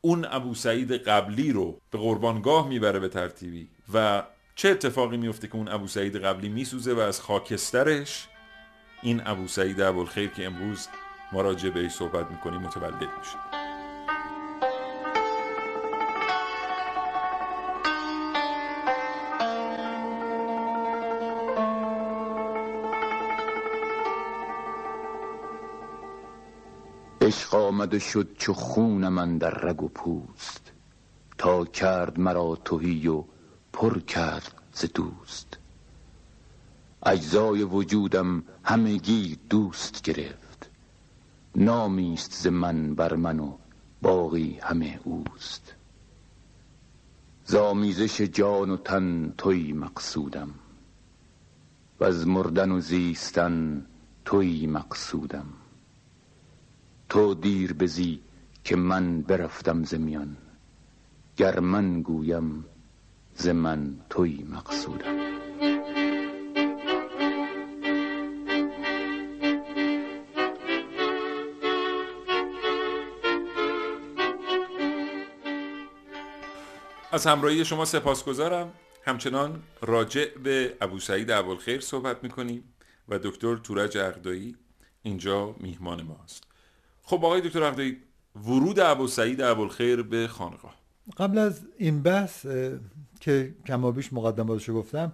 C: اون ابو سعید قبلی رو به قربانگاه می‌بره به ترتیبی و چه اتفاقی میفته که اون ابو سعید قبلی میسوزه و از خاکسترش این ابو سعید ابوالخیر که امروز ما راجع بهش صحبت می‌کنیم متولد میشه.
F: عشق آمد شد چو خون من در رگ و پوست. تا کرد مرا تهی و پر کرد ز دوست. اجزای وجودم همگی دوست گرفت. نامیست ز من بر من و باقی همه اوست. زامیزش جان و تن توی مقصودم. و از مردن و زیستن توی مقصودم. تو دیر بزی که من برفتم ز میان گر من گویم ز من توی مقصودم.
C: از همراهی شما سپاسگزارم. همچنان راجع به ابو سعید ابوالخیر صحبت می‌کنیم و دکتر تورج عقدایی اینجا میهمان ماست. خب آقای دکتر عقدایی ورود ابو سعید ابوالخیر به خانقاه.
D: قبل از این بحث که کمابیش مقدماتشو گفتم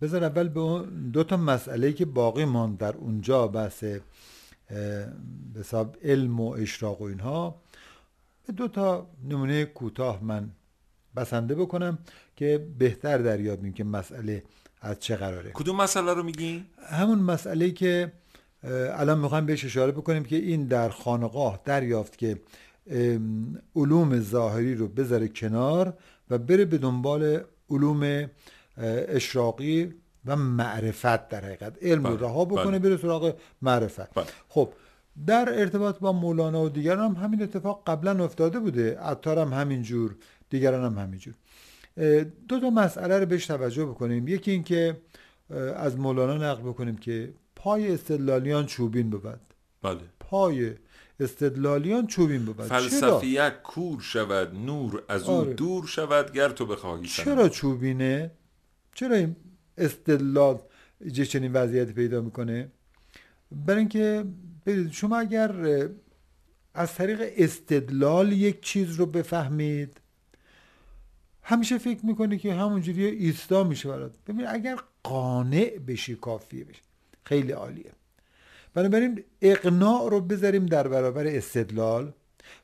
D: بذار اول به اون دو تا مسئله که باقی ماند در اونجا بحث به حساب علم و اشراق و اینها. به دو تا نمونه کوتاه من بسنده بکنم که بهتر دریابیم که مسئله از چه قراره.
C: کدوم مسئله رو میگی؟
D: همون مسئله که الان می‌خوایم بهش اشاره بکنیم که این در خانقاه دریافت که علوم ظاهری رو بذاره کنار و بره به دنبال علوم اشراقی و معرفت در حقیقت. علم رو
C: بله،
D: رها بکنه
C: بله.
D: بره سراغ معرفت.
C: بله.
D: خب در ارتباط با مولانا و دیگران هم همین اتفاق قبلا افتاده بوده. عطار هم همینجور دیگران هم همینجور دو تا مسئله رو بهش توجه بکنیم. یکی این که از مولانا نقل بکنیم که پای استدلالیان چوبین بود
C: بله.
D: پای استدلالیان چوبین بود؟
C: فلسفیت کور شود نور از او
D: آره.
C: دور شود گر تو بخواهی.
D: چرا چوبینه؟ چرا این استدلال یه چنین وضعیتی پیدا می‌کنه؟ برای اینکه ببینید، شما اگر از طریق استدلال یک چیز رو بفهمید همیشه فکر می‌کنه که همونجوری ایستا میشه برات. ببین اگر قانع بشی کافیه بشی. خیلی عالیه. بنابراین اقناع رو بذاریم در برابر استدلال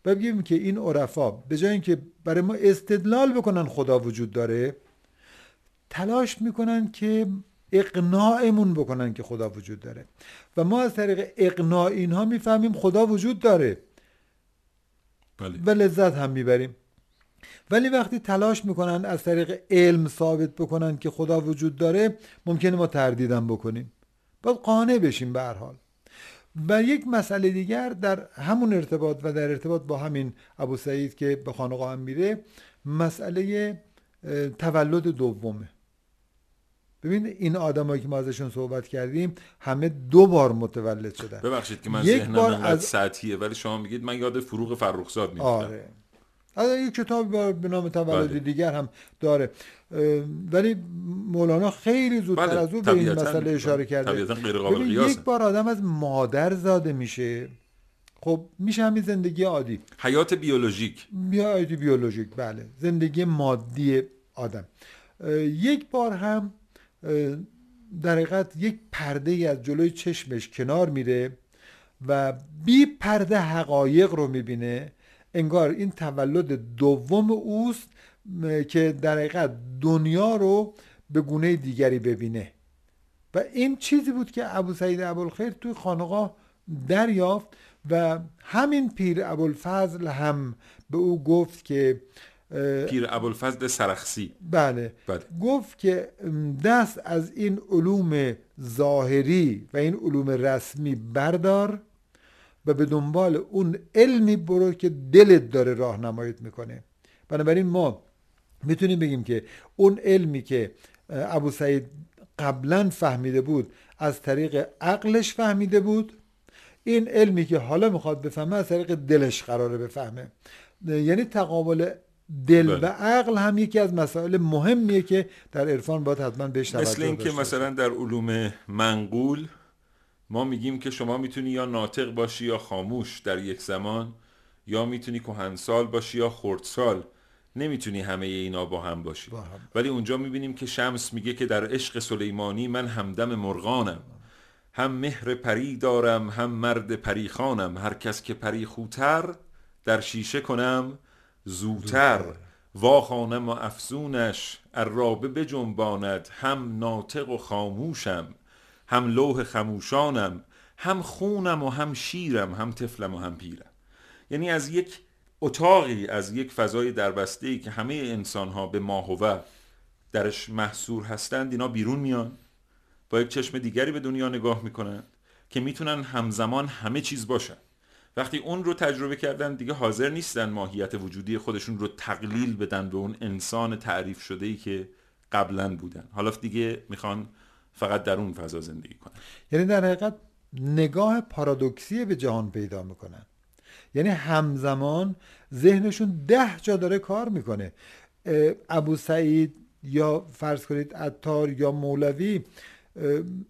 D: و بگیم که این عرفا به جای اینکه برای ما استدلال بکنن خدا وجود داره تلاش می‌کنن که اقناعمون بکنن که خدا وجود داره. و ما از طریق اقناع اینها می‌فهمیم خدا وجود داره.
C: بله.
D: و لذت هم می‌بریم. ولی وقتی تلاش می‌کنن از طریق علم ثابت بکنن که خدا وجود داره ممکنه ما تردیدم بکنیم. باید قانع بشیم به هر حال. و یک مسئله دیگر در همون ارتباط و در ارتباط با همین ابو سعید که به خانقاه هم میره مسئله تولد دومه. ببین این آدمایی که ما ازشون صحبت کردیم همه دو بار متولد شدن.
C: ببخشید که من
D: یک بار از-
C: سطحیه ولی شما میگید من یاد فروغ فرخزاد میفتم
D: آره. از یک کتاب به نام تولد
C: بله.
D: دیگر هم داره. ولی مولانا خیلی زودتر
C: بله،
D: از او به این. مسئله اشاره کرده.
C: طبیعتاً غیر قابل.
D: یک بار آدم از مادر زاده میشه. خب میشه همین زندگی عادی.
C: حیات بیولوژیک.
D: بیا بیولوژیک بله. زندگی مادی آدم. یک بار هم در حقیقت یک پرده ای از جلوی چشمش کنار میره و بی پرده حقایق رو می‌بینه. انگار این تولد دوم اوست که در حقیقت دنیا رو به گونه دیگری ببینه. و این چیزی بود که ابو سعید ابوالخیر توی خانقاه دریافت و همین پیر ابوالفضل هم به او گفت که
C: پیر ابوالفضل سرخسی.
D: بله.
C: بله.
D: گفت که دست از این علوم ظاهری و این علوم رسمی بردار و به دنبال اون علمی برو که دلت داره راهنماییت می‌کنه. بنابراین ما می‌تونیم بگیم که اون علمی که ابو سعید قبلا فهمیده بود از طریق عقلش فهمیده بود. این علمی که حالا می‌خواد بفهمه از طریق دلش قراره بفهمه. یعنی تقابل دل
C: بله.
D: و عقل هم یکی از مسائل مهمیه که در عرفان باید حتما بهش توجه
C: مثل اینکه مثلا در علوم منقول ما میگیم که شما می‌تونی یا ناطق باشی یا خاموش در یک زمان یا می‌تونی کهنسال باشی یا خردسال. نمی‌تونی همه اینا با هم باشی.
D: با هم.
C: ولی اونجا می‌بینیم که شمس میگه که در عشق سلیمانی من همدم مرغانم هم مهر پری دارم هم مرد پریخانم هر کس که پری خوتر در شیشه کنم زوتر. واخانم و افزونش عرابه بجنباند. هم ناطق و خاموشم هم لوح خموشانم هم خونم و هم شیرم هم طفلم و هم پیرم. یعنی از یک اتاقی از یک فضای دربسته که همه انسان ها به ماهوه درش محصور هستند اینا بیرون میان. با یک چشم دیگری به دنیا نگاه می‌کنند که می‌تونن همزمان همه چیز باشن. وقتی اون رو تجربه کردن دیگه حاضر نیستن ماهیت وجودی خودشون رو تقلیل بدن به اون انسان تعریف شده ای که قبلا بودن. حالا دیگه می‌خوان فقط در اون فضا زندگی کنن.
D: یعنی در حقیقت نگاه پارادوکسی به جهان پیدا می‌کنن. یعنی همزمان ذهنشون ده جا داره کار می‌کنه. ابو سعید یا فرض کنید عطار یا مولوی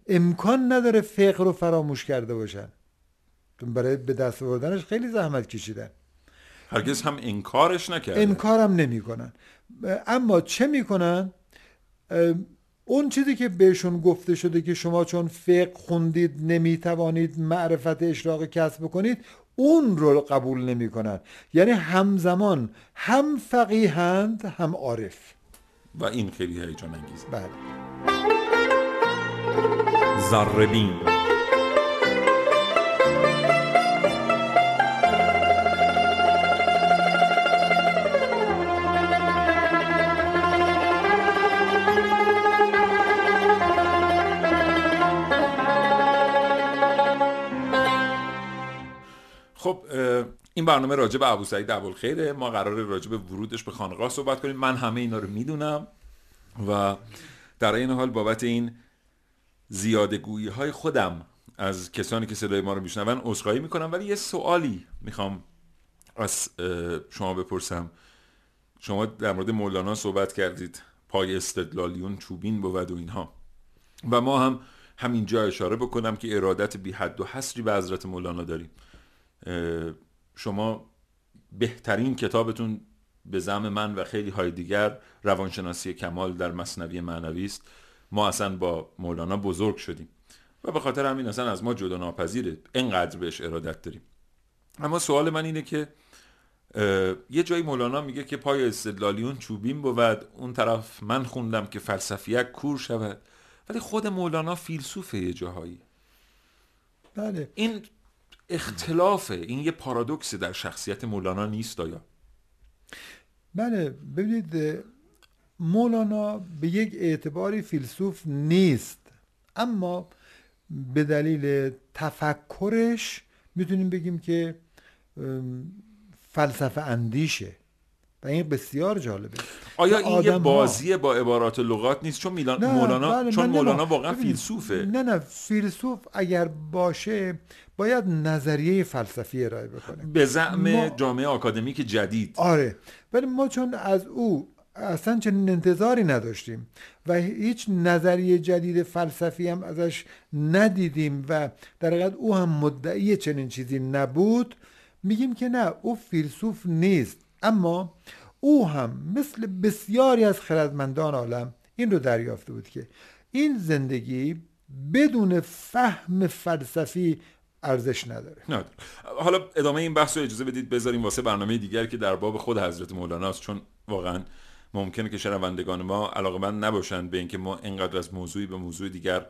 D: امکان نداره فقه رو فراموش کرده باشن. برای به دست آوردنش خیلی زحمت کشیدن.
C: هرگز هم انکارش نکردن
D: انکارم نمی‌کنن. اما چه می‌کنن؟ اون چیزی که بهشون گفته شده که شما چون فقه خوندید نمی‌توانید معرفت اشراق کسب بکنید اون رو قبول نمی‌کنن. یعنی همزمان هم فقیهند هم عارف.
C: و این خیلی هیجان انگیزه
D: بله.
C: ذره این برنامه راجع به ابو سعید ابوالخیره. ما قرار راجع به ورودش به خانقاه صحبت کنیم. من همه اینا رو می‌دونم و در این حال بابت این زیادگویی های خودم از کسانی که صدای ما رو میشنون عذرخواهی می‌کنم. ولی یه سوالی می‌خوام از شما بپرسم. شما در مورد مولانا صحبت کردید. پای استدلالیون چوبین بود و اینها. و ما هم همینجا اشاره بکنم که ارادت بی حد و حصری به حضرت مولانا داریم. شما بهترین کتابتون به زم من و خیلی های دیگر روانشناسی کمال در مصنوی معنوی است. ما اصلا با مولانا بزرگ شدیم و به خاطر همین اصلا از ما جدا ناپذیره. اینقدر بهش ارادت داریم. اما سوال من اینه که یه جایی مولانا میگه که پای استدلالیون چوبین بود. اون طرف من خوندم که فلسفیک کور شود. ولی خود مولانا فیلسوفه یه جاهایی.
D: بله.
C: این اختلافه. این یه پارادوکس در شخصیت مولانا نیست آیا؟
D: بله ببینید مولانا به یک اعتباری فیلسوف نیست اما به دلیل تفکرش می‌تونیم بگیم که فلسفه اندیشه. و این بسیار جالبه.
C: آیا این یه بازی با عبارات و لغات نیست؟ چون میلان مولانا
D: بله
C: چون
D: نه
C: مولانا واقعا فیلسوفه.
D: نه نه فیلسوف اگر باشه باید نظریه فلسفی ارائه بکنه.
C: به زعم
D: ما-
C: جامعه آکادمیک جدید.
D: آره ولی ما چون از او اصلا چنین انتظاری نداشتیم و هیچ نظریه جدید فلسفی هم ازش ندیدیم و در حقیقت او هم مدعی چنین چیزی نبود میگیم که نه او فیلسوف نیست. اما او هم مثل بسیاری از خردمندان عالم این رو دریافته بود که این زندگی بدون فهم فلسفی ارزش نداره.
C: نه. حالا ادامه این بحث رو اجازه بدید بذاریم واسه برنامه دیگر که در باب خود حضرت مولانا است. چون واقعا ممکنه که شنوندگان ما علاقمند نباشند به اینکه ما اینقدر از موضوعی به موضوع دیگر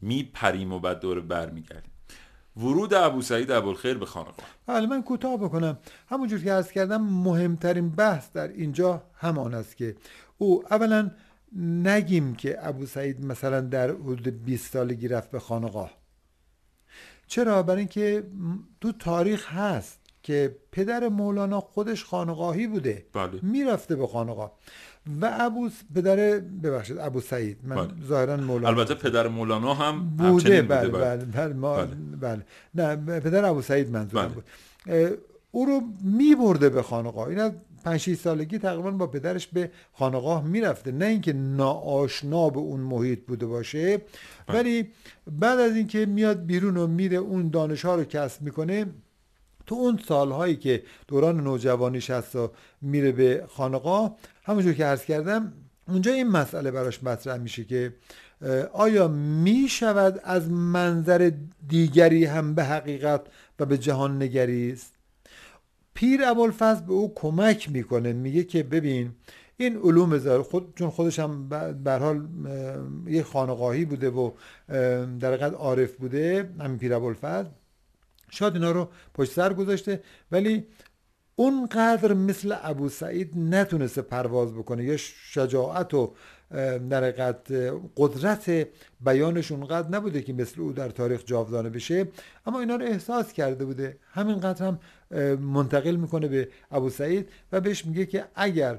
C: میپریم و بعد دور برمیگردیم. ورود ابو سعید ابوالخیر به خانقاه.
D: حالا من کوتاه بکنم. همونجور که عرض کردم مهمترین بحث در اینجا همان است که او اولا نگیم که ابو سعید مثلا در حدود 20 سالگی رفت به خانقاه. چرا؟ برای اینکه تو تاریخ هست. که پدر مولانا خودش خانقاهی بوده
C: بله.
D: می‌رفته به خانقاه و ابو پدر ببخشید ابو سعید من
C: بله.
D: ظاهرا مولانا
C: البته پدر مولانا هم
D: بوده
C: همچنین
D: بله
C: بله.
D: بله بله, ما
C: بله.
D: بله. نه پدر ابو سعید منظورم
C: بله.
D: بود او رو می برده به خانقاه این از پنج شیش سالگی تقریبا با پدرش به خانقاه می‌رفته نه اینکه ناآشنا به اون محیط بوده باشه
C: بله.
D: ولی بعد از اینکه میاد بیرون و میره اون دانش ها رو کسب می‌کنه تو اون سالهایی که دوران نوجوانیش هست و میره به خانقاه همونجور که عرض کردم اونجا این مسئله براش مطرح میشه که آیا می شود از منظر دیگری هم به حقیقت و به جهان نگریست پیر ابوالفضل به او کمک می‌کنه میگه که ببین این علوم ظاهر خود چون خودش هم به حال یه خانقاهی بوده و در حقیقت عارف بوده همین پیر ابوالفضل. شاید اینا رو پشت سر گذاشته ولی اونقدر مثل ابو سعید نتونسته پرواز بکنه. یا شجاعت و در قدرت بیانش اونقدر نبوده که مثل او در تاریخ جاودانه بشه. اما اینا رو احساس کرده بوده. همینقدر هم منتقل می‌کنه به ابو سعید و بهش میگه که اگر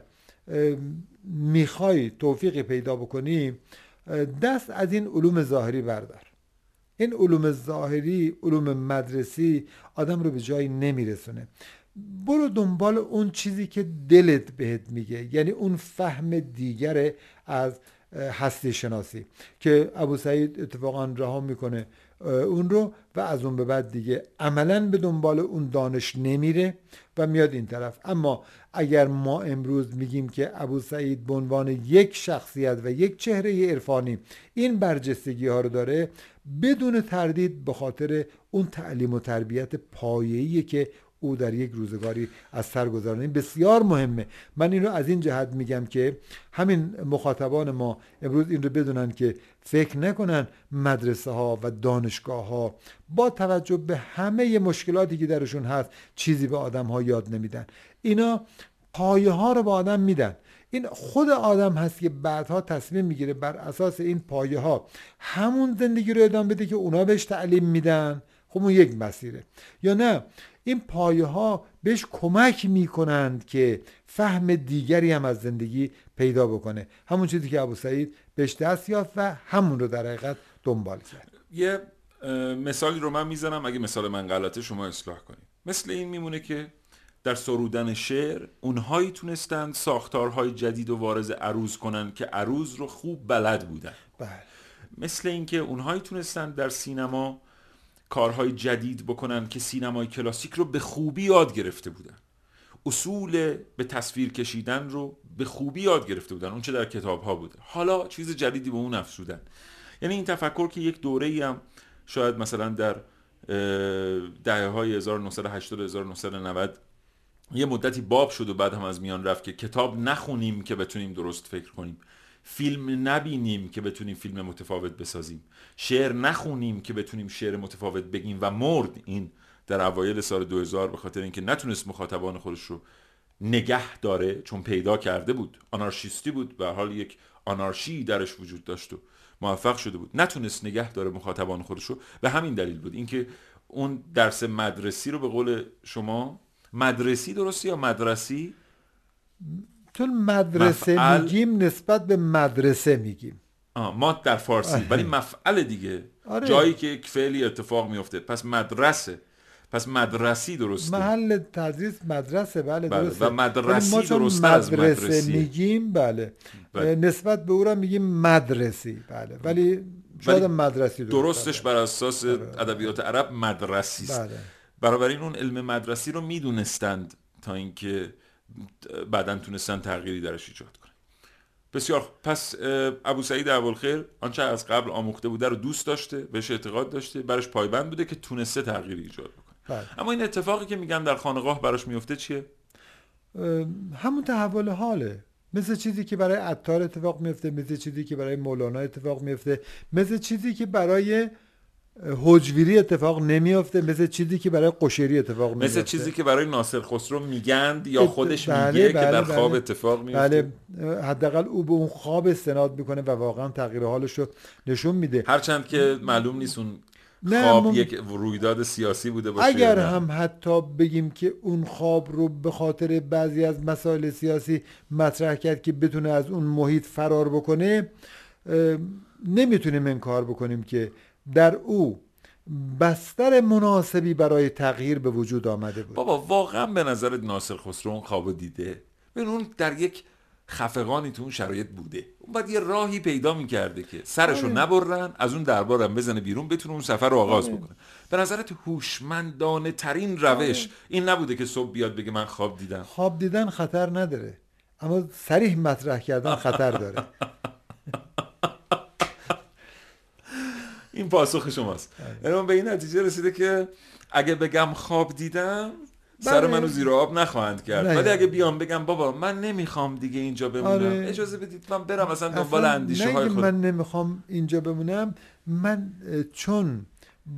D: می‌خوای توفیقی پیدا بکنی دست از این علوم ظاهری بردار. این علوم ظاهری علوم مدرسی آدم رو به جایی نمیرسونه. برو دنبال اون چیزی که دلت بهت میگه یعنی اون فهم دیگر از هستی شناسی که ابو سعید اتفاقا رها می‌کنه اون رو و از اون به بعد دیگه عملا به دنبال اون دانش نمیره و میاد این طرف. اما اگر ما امروز میگیم که ابو سعید به عنوان یک شخصیت و یک چهره عرفانی این برجستگی ها رو داره بدون تردید به خاطر اون تعلیم و تربیت پایه‌ایه که او در یک روزگاری از سر گذرانه این بسیار مهمه. من این رو از این جهت میگم که همین مخاطبان ما امروز این رو بدونن که فکر نکنن مدرسه ها و دانشگاه ها با توجه به همه مشکلاتی که درشون هست چیزی به آدم ها یاد نمیدن. اینا پایه ها رو به آدم میدن. این خود آدم هست که بعدها تصمیم می‌گیره بر اساس این پایه ها همون زندگی رو ادامه بده که اونا بهش تعلیم میدن. خب اون یک مسیره. یا نه؟ این پایه ها بهش کمک می‌کنند که فهم دیگری هم از زندگی پیدا بکنه. همون چیزی که ابو سعید بهش دست یافت و همون رو در حقیقت دنبال کرد.
C: یه مثالی رو من می‌زنم اگه مثال من غلطه شما اصلاح کنید. مثل این میمونه که در سرودن شعر اونهایی تونستند ساختارهای جدید و وارز عروض کنن که عروض رو خوب بلد بودن.
D: بله.
C: مثل اینکه اونهایی تونستند در سینما کارهای جدید بکنن که سینمای کلاسیک رو به خوبی یاد گرفته بودن. اصول به تصویر کشیدن رو به خوبی یاد گرفته بودن. اون چه در کتاب ها بوده. حالا چیز جدیدی به اون افزودن. یعنی این تفکر که یک دوره ای هم شاید مثلا در دهه های 1980 1990 یه مدتی باب شد و بعد هم از میان رفت که کتاب نخونیم که بتونیم درست فکر کنیم. فیلم نبینیم که بتونیم فیلم متفاوت بسازیم. شعر نخونیم که بتونیم شعر متفاوت بگیم و مرد این در اوایل سال 2000 به خاطر اینکه نتونست مخاطبان خودش رو نگه داره چون پیدا کرده بود آنارشیستی بود به حال یک آنارشی درش وجود داشت و موفق شده بود. نتونست نگه داره مخاطبان خودش رو به همین دلیل بود. اینکه اون درس مدرسی رو به قول شما مدرسی درستی یا مدرسی؟
D: چون مدرسه مفعل... میگیم نسبت به مدرسه میگیم
C: ما در فارسی ولی مفعل دیگه آره. جایی که یک فعلی اتفاق میفته پس مدرسه پس مدرسی درسته
D: محل تدریس مدرسه بله,
C: بله.
D: درسته
C: و مدرسی ما درسته از مدرسه
D: میگیم بله. بله. نسبت به او را میگیم مدرسی بله ولی شاید مدرسی
C: درست درستش بر اساس بله. ادبیات عرب مدرسی است بله. بنابراین اون علم مدرسی رو می‌دونستند تا اینکه بعدا تونستن تغییری درش ایجاد کنن. بسیار پس ابو سعید ابوالخیر آنچه از قبل آموخته بوده رو دوست داشته بهش اعتقاد داشته برش پایبند بوده که تونسته تغییری ایجاد بکنه. بله. اما این اتفاقی که میگن در خانقاه براش میفته چیه؟
D: همون تحول حاله. مثل چیزی که برای عطار اتفاق میفته مثل چیزی که برای مولانا اتفاق میفته مثل چیزی که برای حجویری اتفاق نمیافته مثل چیزی که برای قشیری اتفاق میفته
C: مثل چیزی که برای ناصر خسرو میگند یا خودش بله میگه بله که در خواب بله اتفاق میفته
D: بله حداقل او به اون خواب استناد می‌کنه و واقعا تغییر حالش رو نشون میده.
C: هرچند که معلوم نیست اون خواب یک رویداد سیاسی بوده باشه
D: اگر هم حتی بگیم که اون خواب رو به خاطر بعضی از مسائل سیاسی مطرح کرد که بتونه از اون محیط فرار بکنه نمی‌تونیم انکار بکنیم که در او بستر مناسبی برای تغییر به وجود آمده بود.
C: بابا واقعا به نظر ناصر خسرو اون خواب دیده؟ ببین اون در یک خفقانی تو اون شرایط بوده. اون باید یه راهی پیدا می‌کرده که سرشو آره. نبرن از اون دربارم بزنه بیرون بتونه اون سفر رو آغاز آره. بکنه. به نظرت هوشمندانه ترین روش آره. این نبوده که صبح بیاد بگه من خواب دیدم؟
D: خواب دیدن خطر نداره. اما سریح مطرح کردن خطر داره.
C: این پاسخ شماست. یعنی به این نتیجه رسیده که اگه بگم خواب دیدم سر بله. منو زیر آب نخواهند کرد. ولی اگه بیام بگم بابا من نمی‌خوام دیگه اینجا بمونم. آره. اجازه بدید من برم مثلا دنبال اندیشه های خود.
D: من نمی‌خوام اینجا بمونم من چون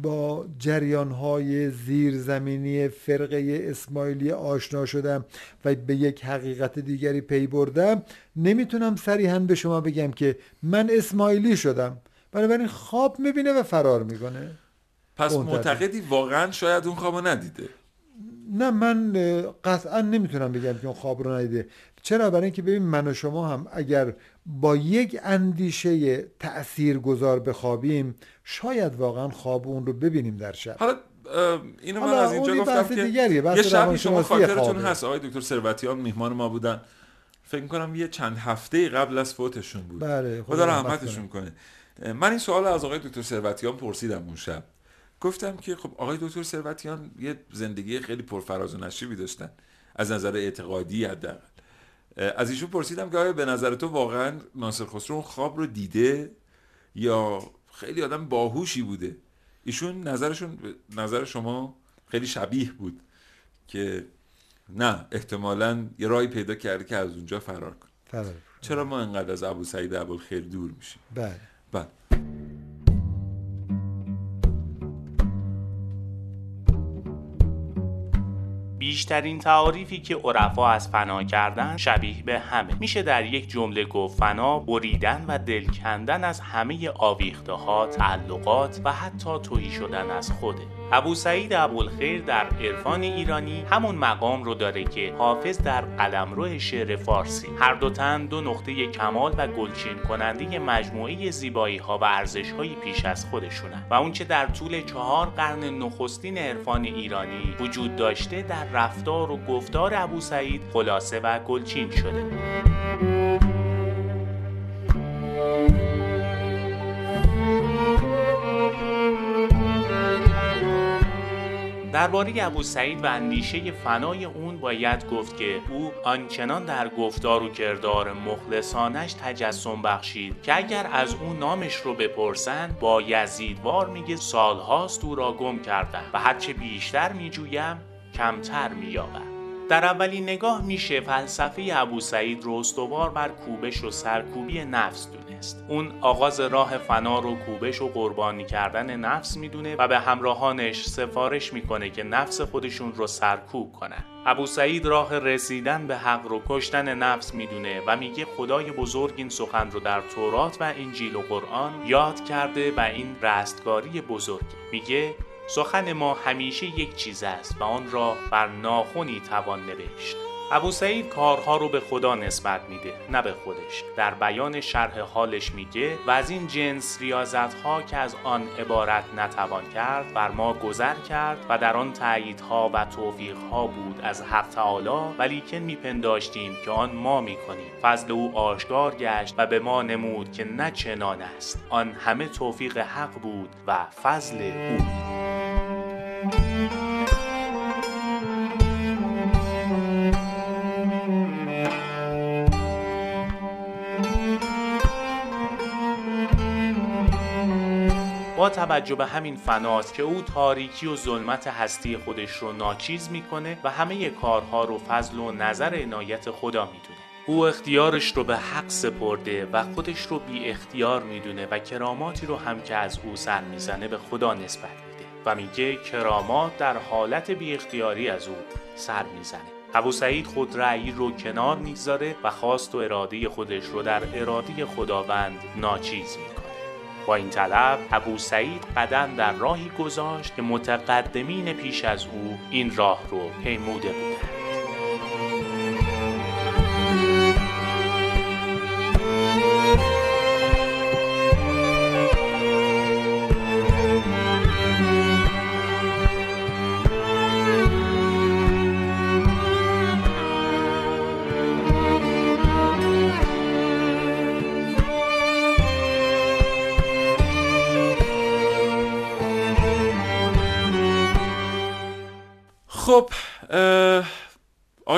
D: با جریان های زیرزمینی فرقه اسماعیلی آشنا شدم و به یک حقیقت دیگری پی بردم نمی‌تونم صریحا به شما بگم که من اسماعیلی شدم. بنابراین خواب می‌بینه و فرار می‌کنه.
C: پس معتقدی واقعا شاید اون خواب ندیده.
D: نه من قطعا نمی‌تونم بگم که اون خواب رو ندیده. چرا؟ برای اینکه ببین من و شما هم اگر با یک اندیشه تأثیر گذار بخوابیم شاید واقعا خواب اون رو ببینیم در شب.
C: حالا اینو من از اینجا گفتم که یه شبی شما خاطرتون هست. آقای دکتر ثروتیان میهمان ما بودن. فکر کنم یه چند هفته قبل از فوتشون بود.
D: بله
C: خدا رحمتشون کنه. من این سوال از آقای دکتر ثروتیان پرسیدم اون شب. گفتم که خب آقای دکتر ثروتیان یه زندگی خیلی پرفراز و نشیبی داشتن. از نظر اعتقادی حداقل. از ایشون پرسیدم که آیا به نظر تو واقعا ناصر خسرو اون خواب رو دیده؟ یا خیلی آدم باهوشی بوده؟ ایشون نظرشون نظر شما خیلی شبیه بود که نه احتمالا یه رای پیدا کرده که از اونجا فرار کن چرا ما انقدر از ابو سعید خیلی دور میشیم؟
D: بله.
C: بله
E: بیشترین تعاریفی که عرفا از فنا کردن شبیه به همه. میشه در یک جمله گفت فنا بریدن و دل کندن از همه آویخته ها تعلقات و حتی توهی شدن از خوده. ابو سعید ابوالخیر در عرفان ایرانی همون مقام رو داره که حافظ در قلمرو شعر فارسی. هر دو تن دو نقطه کمال و گلچین کننده مجموعه زیبایی ها و ارزش های پیش از خودشونن. و اونچه در طول چهار قرن نخستین عرفان ایرانی وجود داشته در رفتار و گفتار ابو سعید خلاصه و گلچین شده.
G: درباره ابو سعید و اندیشه فنای اون باید گفت که او آنچنان در گفتار و کردار مخلصانش تجسم بخشید که اگر از او نامش رو بپرسند با یزیدوار میگه سالهاست او را گم کردم و هرچه بیشتر میجویم کمتر مییابم در اولین نگاه میشه فلسفه ابو سعید رو استوار بر کوبش و سرکوبی نفس دونست. اون آغاز راه فنا رو کوبش و قربانی کردن نفس می‌دونه و به همراهانش سفارش می‌کنه که نفس خودشون رو سرکوب کنن. ابو سعید راه رسیدن به حق رو کشتن نفس می‌دونه و میگه خدای بزرگ این سخن رو در تورات و انجیل و قرآن یاد کرده و این رستگاری بزرگ. میگه سخن ما همیشه یک چیز است و آن را بر ناخونی توان نوشت. ابو سعید کارها رو به خدا نسبت میده نه به خودش. در بیان شرح حالش میگه و از این جنس ریاضت ها که از آن عبارت نتوان کرد بر ما گذر کرد و در آن تاییدها و توفیق ها بود از حق تعالی ولیکن میپنداشتیم که آن ما می‌کنیم. فضل او آشکار گشت و به ما نمود که نه چنان است. آن همه توفیق حق بود و فضل او. با توجه به همین فناست که او تاریکی و ظلمت هستی خودش رو ناچیز می‌کنه و همه کارها رو فضل و نظر عنایت خدا می‌دونه. او اختیارش رو به حق سپرده و خودش رو بی اختیار می‌دونه و کراماتی رو هم که از او سر می‌زنه به خدا نسبت میده و میگه کرامات در حالت بی اختیاری از او سر می‌زنه. ابو سعید خود رأیی رو کنار می‌گذاره و خواست و اراده خودش رو در اراده خداوند ناچیز می‌کنه. با این طلب ابو سعید قدم در راهی گذاشت که متقدمین پیش از او این راه رو پیموده بودند.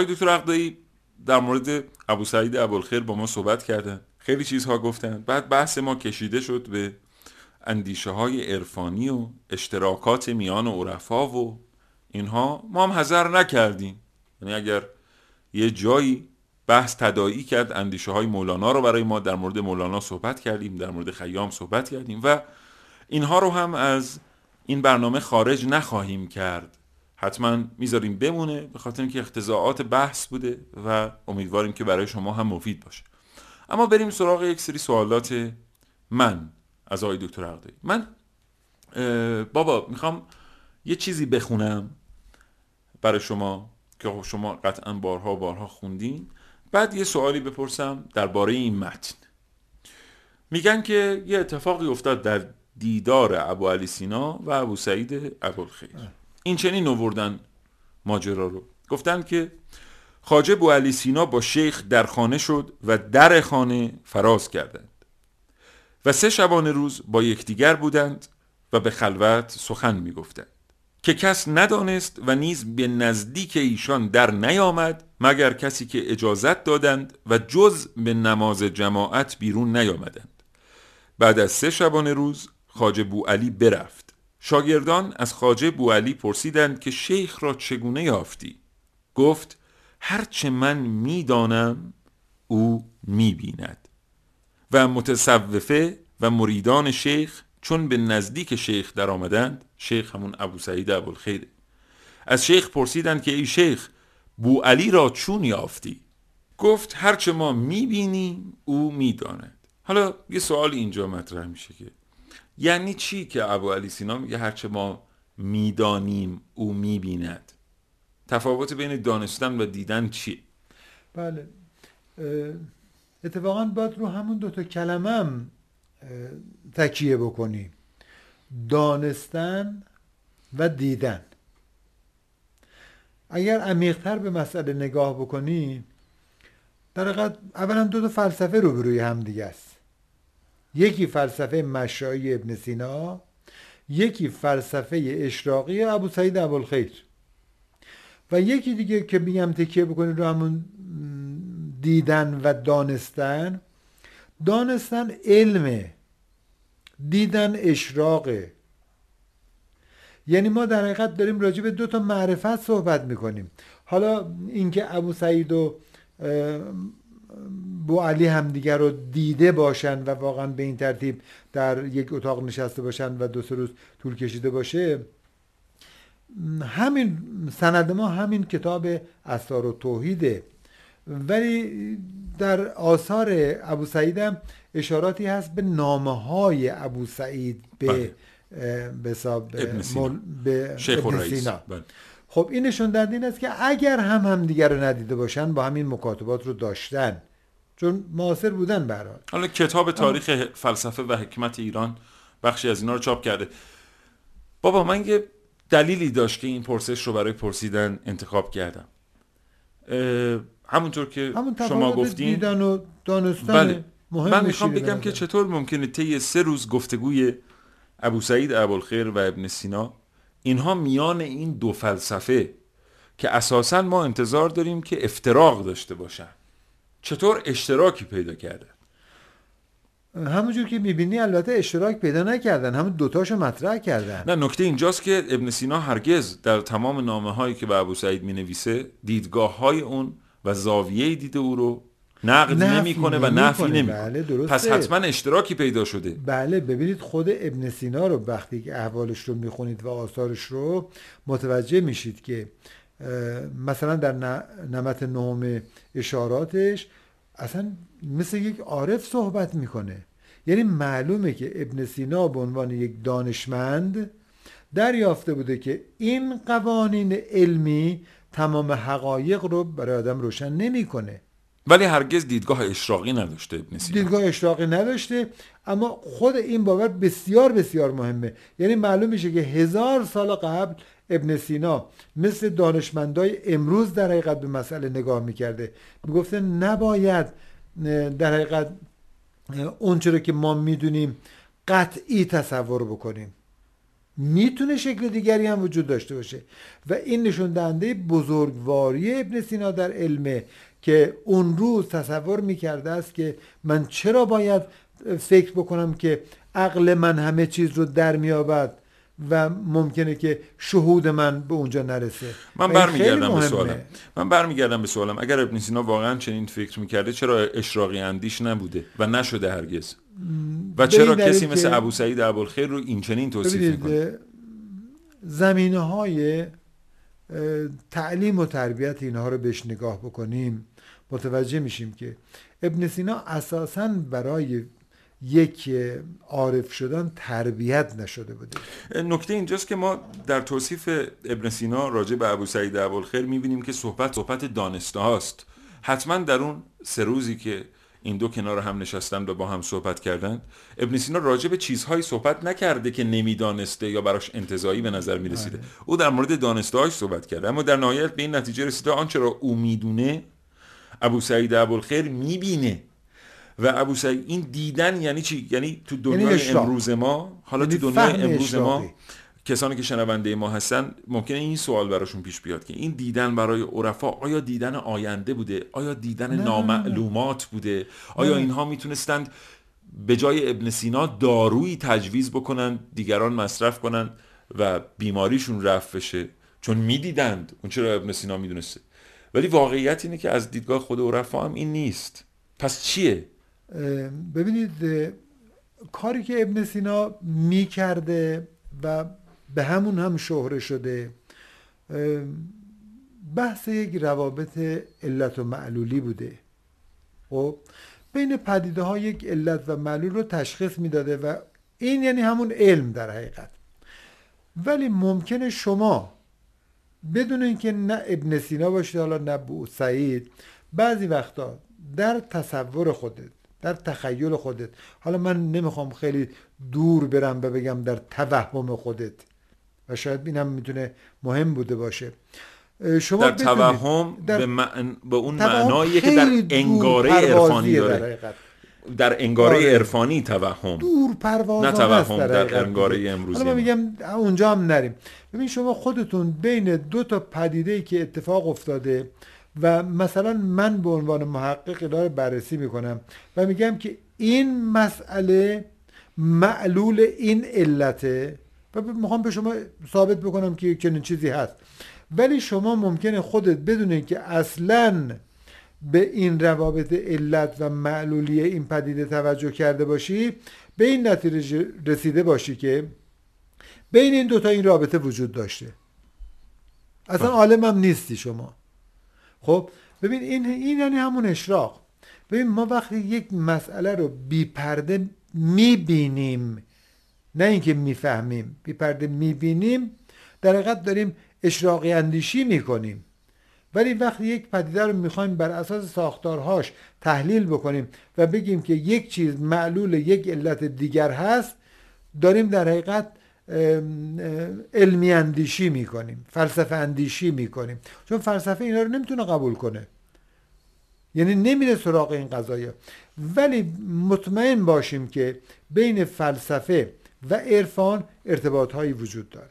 C: آقای دکتر عقدایی در مورد ابو سعید ابوالخیر با ما صحبت کردن. خیلی چیزها گفتن. بعد بحث ما کشیده شد به اندیشه های عرفانی و اشتراکات میان و عرفا و اینها. ما هم حذر نکردیم. یعنی اگر یه جایی بحث تدایی کرد اندیشه های مولانا رو برای ما در مورد مولانا صحبت کردیم در مورد خیام صحبت کردیم و اینها رو هم از این برنامه خارج نخواهیم کرد. حتما می‌ذاریم بمونه به خاطر اینکه اختزاعات بحث بوده و امیدواریم که برای شما هم مفید باشه. اما بریم سراغ یک سری سوالات من از آقای دکتر عقدایی من بابا می‌خوام یه چیزی بخونم برای شما که شما قطعا بارها بارها خوندین. بعد یه سوالی بپرسم درباره این متن. میگن که یه اتفاقی افتاد در دیدار ابو علی سینا و ابو سعید ابوالخیر. این چنین نوردن ماجرا رو. گفتن که خاجه بو علی سینا با شیخ در خانه شد و در خانه فراز کردند. و سه شبانه روز با یکدیگر بودند و به خلوت سخن می گفتند که کس ندانست و نیز به نزدیک ایشان در نیامد مگر کسی که اجازت دادند و جز به نماز جماعت بیرون نیامدند. بعد از سه شبانه روز خاجه بو علی برفت. شاگردان از خاجه بوالی پرسیدند که شیخ را چگونه یافتی؟ گفت هرچه من می‌دانم او می‌بیند. و متصوفه و مریدان شیخ چون به نزدیک شیخ در آمدند شیخ همون ابو سعید ابوالخیره از شیخ پرسیدند که ای شیخ بو علی را چون یافتی؟ گفت هرچه ما می‌بینیم او می‌داند. حالا یه سوال اینجا مطرح میشه که یعنی چی که ابو علی سینا میگه هرچه ما می‌دانیم او می‌بیند. تفاوت بین دانستن و دیدن چی؟
D: بله. اتفاقا باید رو همون دوتا کلمه تکیه بکنیم دانستن و دیدن. اگر عمیقتر به مسئله نگاه بکنی در اولا دو تا فلسفه رو روی هم دیگه است. یکی فلسفه مشایی ابن سینا یکی فلسفه اشراقی ابو سعید ابوالخیر. و یکی دیگه که میگم تکیه بکنید رو همون دیدن و دانستن دانستن علمه دیدن اشراقه یعنی ما در حقیقت داریم راجع به دو تا معرفت صحبت می‌کنیم. حالا اینکه ابو سعید و بو علی همدیگر رو دیده باشن و واقعا به این ترتیب در یک اتاق نشسته باشن و دو سه روز طول کشیده باشه همین سند ما همین کتاب اسرار و توحیده ولی در آثار ابو سعید هم اشاراتی هست به نامه های ابو سعید به
C: بله.
D: به به
C: شیخ
D: ابن سینا.
C: بله.
D: خب این نشون دهنده این است که اگر هم همدیگر رو ندیده باشن با همین مکاتبات رو داشتن. چون معاصر بودن به
C: حالا کتاب تاریخ فلسفه و حکمت ایران بخشی از اینا رو چاپ کرده. بابا من یه دلیلی داشت که این پرسش رو برای پرسیدن انتخاب کردم. همونطور که
D: همون
C: شما گفتین.
D: دیدن و دانستن
C: بله.
D: مهم
C: من می‌خوام بگم که. چطور ممکنه طی سه روز گفتگوی ابو سعید ابوالخیر و ابن سینا اینها میان این دو فلسفه که اساسا ما انتظار داریم که افتراق داشته باشن. چطور اشتراکی پیدا کرده؟
D: همونجور که می‌بینی البته اشتراک پیدا نکردن همون دوتاشو مطرح کردن.
C: نه نکته اینجاست که ابن سینا هرگز در تمام نامه هایی که به ابو سعید می نویسه دیدگاه های اون و زاویه دید او رو نقد نمی‌کنه و نفی
D: نمی‌کنه. بله، درسته.
C: پس حتما اشتراکی پیدا شده
D: بله ببینید خود ابن سینا رو وقتی که احوالش رو می‌خونید و آثارش رو متوجه میشید که مثلا در نمت نهم اشاراتش اصلا مثل یک عارف صحبت می‌کنه یعنی معلومه که ابن سینا به عنوان یک دانشمند دریافته بوده که این قوانین علمی تمام حقایق رو برای آدم روشن نمی‌کنه
C: ولی هرگز دیدگاه اشراقی نداشته ابن سینا.
D: دیدگاه اشراقی نداشته اما خود این باور بسیار بسیار مهمه. یعنی معلوم میشه که هزار سال قبل ابن سینا مثل دانشمندای امروز در حقیقت به مسئله نگاه می‌کرده. می‌گفته نباید در حقیقت اه، اونچه رو که ما می‌دونیم قطعی تصور بکنیم. می‌تونه شکل دیگری هم وجود داشته باشه. و این نشون دهنده بزرگواری ابن سینا در علمه که اون روز تصور می‌کرده است که من چرا باید فکر بکنم که عقل من همه چیز رو در میابد و ممکنه که شهود من به اونجا نرسه؟
C: من برمیگردم به. سوالم. من برمیگردم به سوالم. اگر ابن سینا واقعا چنین فکر می‌کرده چرا اشراقی اندیش نبوده و نشده هرگز؟ و چرا کسی مثل ابو سعید ابوالخیر رو این چنین توصیف می‌کنه
D: زمینه های تعلیم و تربیت اینها رو بهش نگاه بکنیم. متوجه میشیم که ابن سینا اساسا برای یک عارف شدن تربیت نشده بوده.
C: نکته اینجاست که ما در توصیف ابن سینا راجع به ابو سعید ابوالخیر می‌بینیم که صحبت صحبت دانسته هاست. حتما در اون سه روزی که این دو کنار هم نشستن و با هم صحبت کردند ابن سینا راجع به چیزهایی صحبت نکرده که نمی‌دانسته یا براش انتظایی به نظر می‌رسیده. او در مورد دانسته صحبت کرده اما در نهایت به این نتیجه رسیده آنچه را او می‌دونه ابو سعید ابوالخیر می‌بینه. و ابو سعید این دیدن یعنی چی؟ یعنی تو دنیای
D: اشراق.
C: امروز ما حالا
D: یعنی
C: تو دنیای
D: فهم
C: امروز ما. کسانی که شنونده ما هستن ممکنه این سوال براشون پیش بیاد که این دیدن برای عرفا آیا دیدن آینده بوده؟ آیا دیدن
D: نه،
C: نامعلومات بوده؟ آیا اینها می‌تونستند به جای ابن سینا دارویی تجویز بکنن دیگران مصرف کنن و بیماریشون رفع بشه؟ چون می‌دیدند. اون چرا ابن سینا می‌دونسته؟ ولی واقعیت اینه که از دیدگاه خود عرفا هم این نیست. پس چیه؟
D: ببینید کاری که ابن سینا می کرده و به همون هم شهره شده بحث یک روابط علت و معلولی بوده. خب بین پدیده ها یک علت و معلول رو تشخیص می‌داده و این یعنی همون علم در حقیقت. ولی ممکنه شما بدون اینکه نه ابن سینا باشید حالا نه بو سعید بعضی وقتا در تصور خودت در تخیل خودت حالا من نمی‌خوام خیلی دور برم و بگم در توهم خودت و شاید اینم می‌تونه مهم بوده باشه شما
C: در توهم
D: در
C: به, معن... به اون معنایی که در انگاره عرفانی
D: در
C: داره
D: حقیقت.
C: در انگاره
D: آره.
C: عرفانی توهم
D: دور پروازانه
C: نه توهم در
D: حقیقت
C: انگاره. امروزی
D: حالا. میگم اونجا هم نریم ببین شما خودتون بین دو تا پدیده که اتفاق افتاده و مثلا من به عنوان محقق رو بررسی می‌کنم و میگم که این مسئله معلول این علته و می‌خوام به شما ثابت بکنم که چنین چیزی هست. ولی شما ممکنه خودت بدونید که اصلا به این روابط علت و معلولی این پدیده توجه کرده باشی به این نتیجه رسیده باشی که بین این دوتا این رابطه وجود داشته. اصلا عالم هم نیستی شما. خب ببین این این یعنی همون اشراق. ببین ما وقتی یک مسئله رو بی پرده می‌بینیم نه اینکه می‌فهمیم بی پرده می‌بینیم در حقیقت داریم اشراقی اندیشی می‌کنیم. ولی وقتی یک پدیده رو می‌خوایم بر اساس ساختارهاش تحلیل بکنیم و بگیم که یک چیز معلول یک علت دیگر هست داریم در حقیقت علمی اندیشی می‌کنیم فلسفه اندیشی می‌کنیم. چون فلسفه اینا رو نمی‌تونه قبول کنه. یعنی نمیره سراغ این قضايا ولی مطمئن باشیم که بین فلسفه و عرفان ارتباط هایی وجود داره.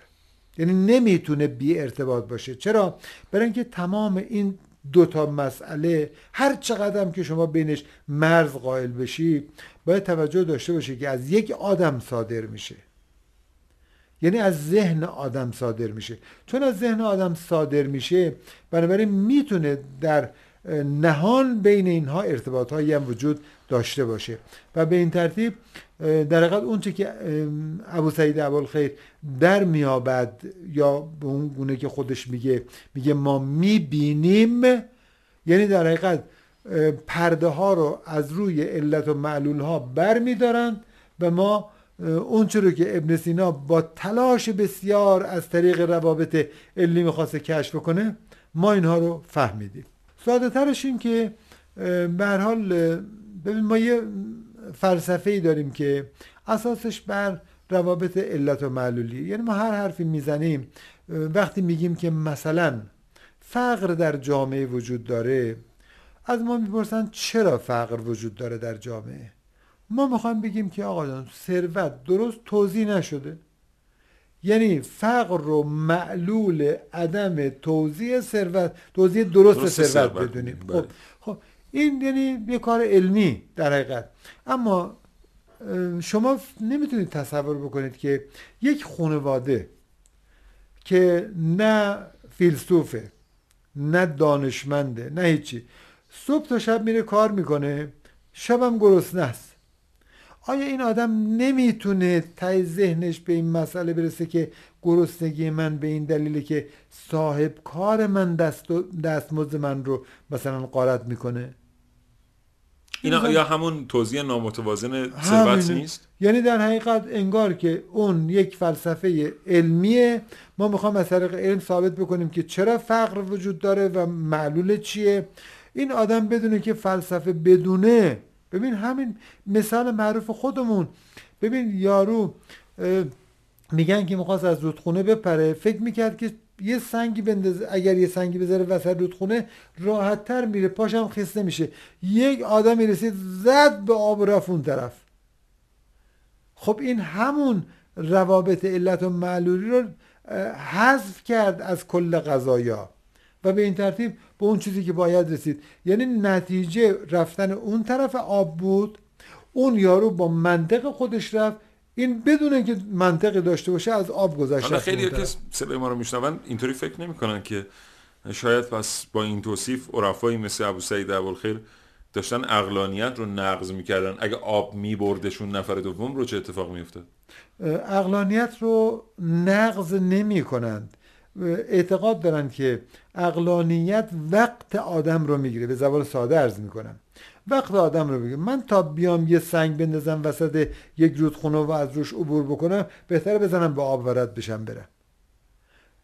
D: یعنی نمی‌تونه بی ارتباط باشه. چرا؟ برای اینکه تمام این دو تا مسئله هر چقدر که شما بینش مرز قائل بشی باید توجه داشته باشی که از یک آدم صادر میشه. یعنی از ذهن آدم صادر میشه. چون از ذهن آدم صادر میشه بنابراین می‌تونه در نهان بین اینها ارتباط هایی هم وجود داشته باشه. و به این ترتیب در حقیقت اون چه که ابو سعید ابوالخیر در میابد یا به اون گونه که خودش میگه میگه ما می‌بینیم یعنی در حقیقت پرده ها رو از روی علت و معلول ها بر میدارند و ما اون رو که ابن سینا با تلاش بسیار از طریق روابط علمی می‌خواسته کشف کنه ما اینها رو فهمیدیم. ساده ترش این که به هر حال ببین ما یه فلسفه ای داریم که اساسش بر روابط علت و معلولی یعنی ما هر حرفی می‌زنیم وقتی میگیم که مثلا فقر در جامعه وجود داره از ما می‌پرسن چرا فقر وجود داره در جامعه؟ ما می‌خوایم بگیم که آقا جان ثروت درست توضیح نشده. یعنی فقر رو معلول عدم توزیع ثروت توزیع درست, ثروت بدونیم.
C: بله.
D: خب خب این یعنی یه کار علمی در حقیقت. اما شما نمی‌تونید تصور بکنید که یک خانواده که نه فیلسوفه نه دانشمنده نه هیچی صبح تا شب میره کار می‌کنه شبم گرسنه است. آیا این آدم نمی‌تونه تای ذهنش به این مسئله برسه که گرسنگی من به این دلیله که صاحب کار من دست و دستمزد من رو مثلا قارت می‌کنه؟
C: اینا یا همون توضیح نامتوازن ثروت. نیست؟
D: یعنی در حقیقت انگار که اون یک فلسفه علمیه. ما می‌خوام از طریق علم ثابت بکنیم که چرا فقر وجود داره و معلول چیه. این آدم بدونه که فلسفه بدونه ببین همین مثال معروف خودمون. ببین یارو میگن که می‌خواست از رودخونه بپره. فکر می‌کرد که یه سنگی بندازه اگر یه سنگی بذاره وسط رودخونه راحت تر میره. پاشم خسته میشه. یک آدمی رسید زد به آب و رفت اون طرف. خب این همون روابط علت و معلولی رو حذف کرد از کل قضایا. و به این ترتیب به اون چیزی که باید رسید. یعنی نتیجه رفتن اون طرف آب بود. اون یارو با منطق خودش رفت. این بدون که منطقی داشته باشه از آب گذشت
C: حالا
D: رفت اون
C: خیلی که. صدای ما رو میشنون اینطوری فکر نمی‌کنن که شاید پس با این توصیف عرفایی مثل ابو سعید ابوالخیر داشتن اقلانیت رو نقض می‌کردن. اگه آب میبردشون نفر دوم رو چه اتفاق میافتاد؟
D: اقلانیت رو نقض نمی کنند اعتقاد دارند که اقلانیت وقت آدم رو می‌گیره. به زبان ساده عرض می‌کنم. وقت آدم رو می‌گیره. من تا بیام یه سنگ بندازم وسط یک رودخونه و از روش عبور بکنم بهتره بزنم به آب ورد بشم برم.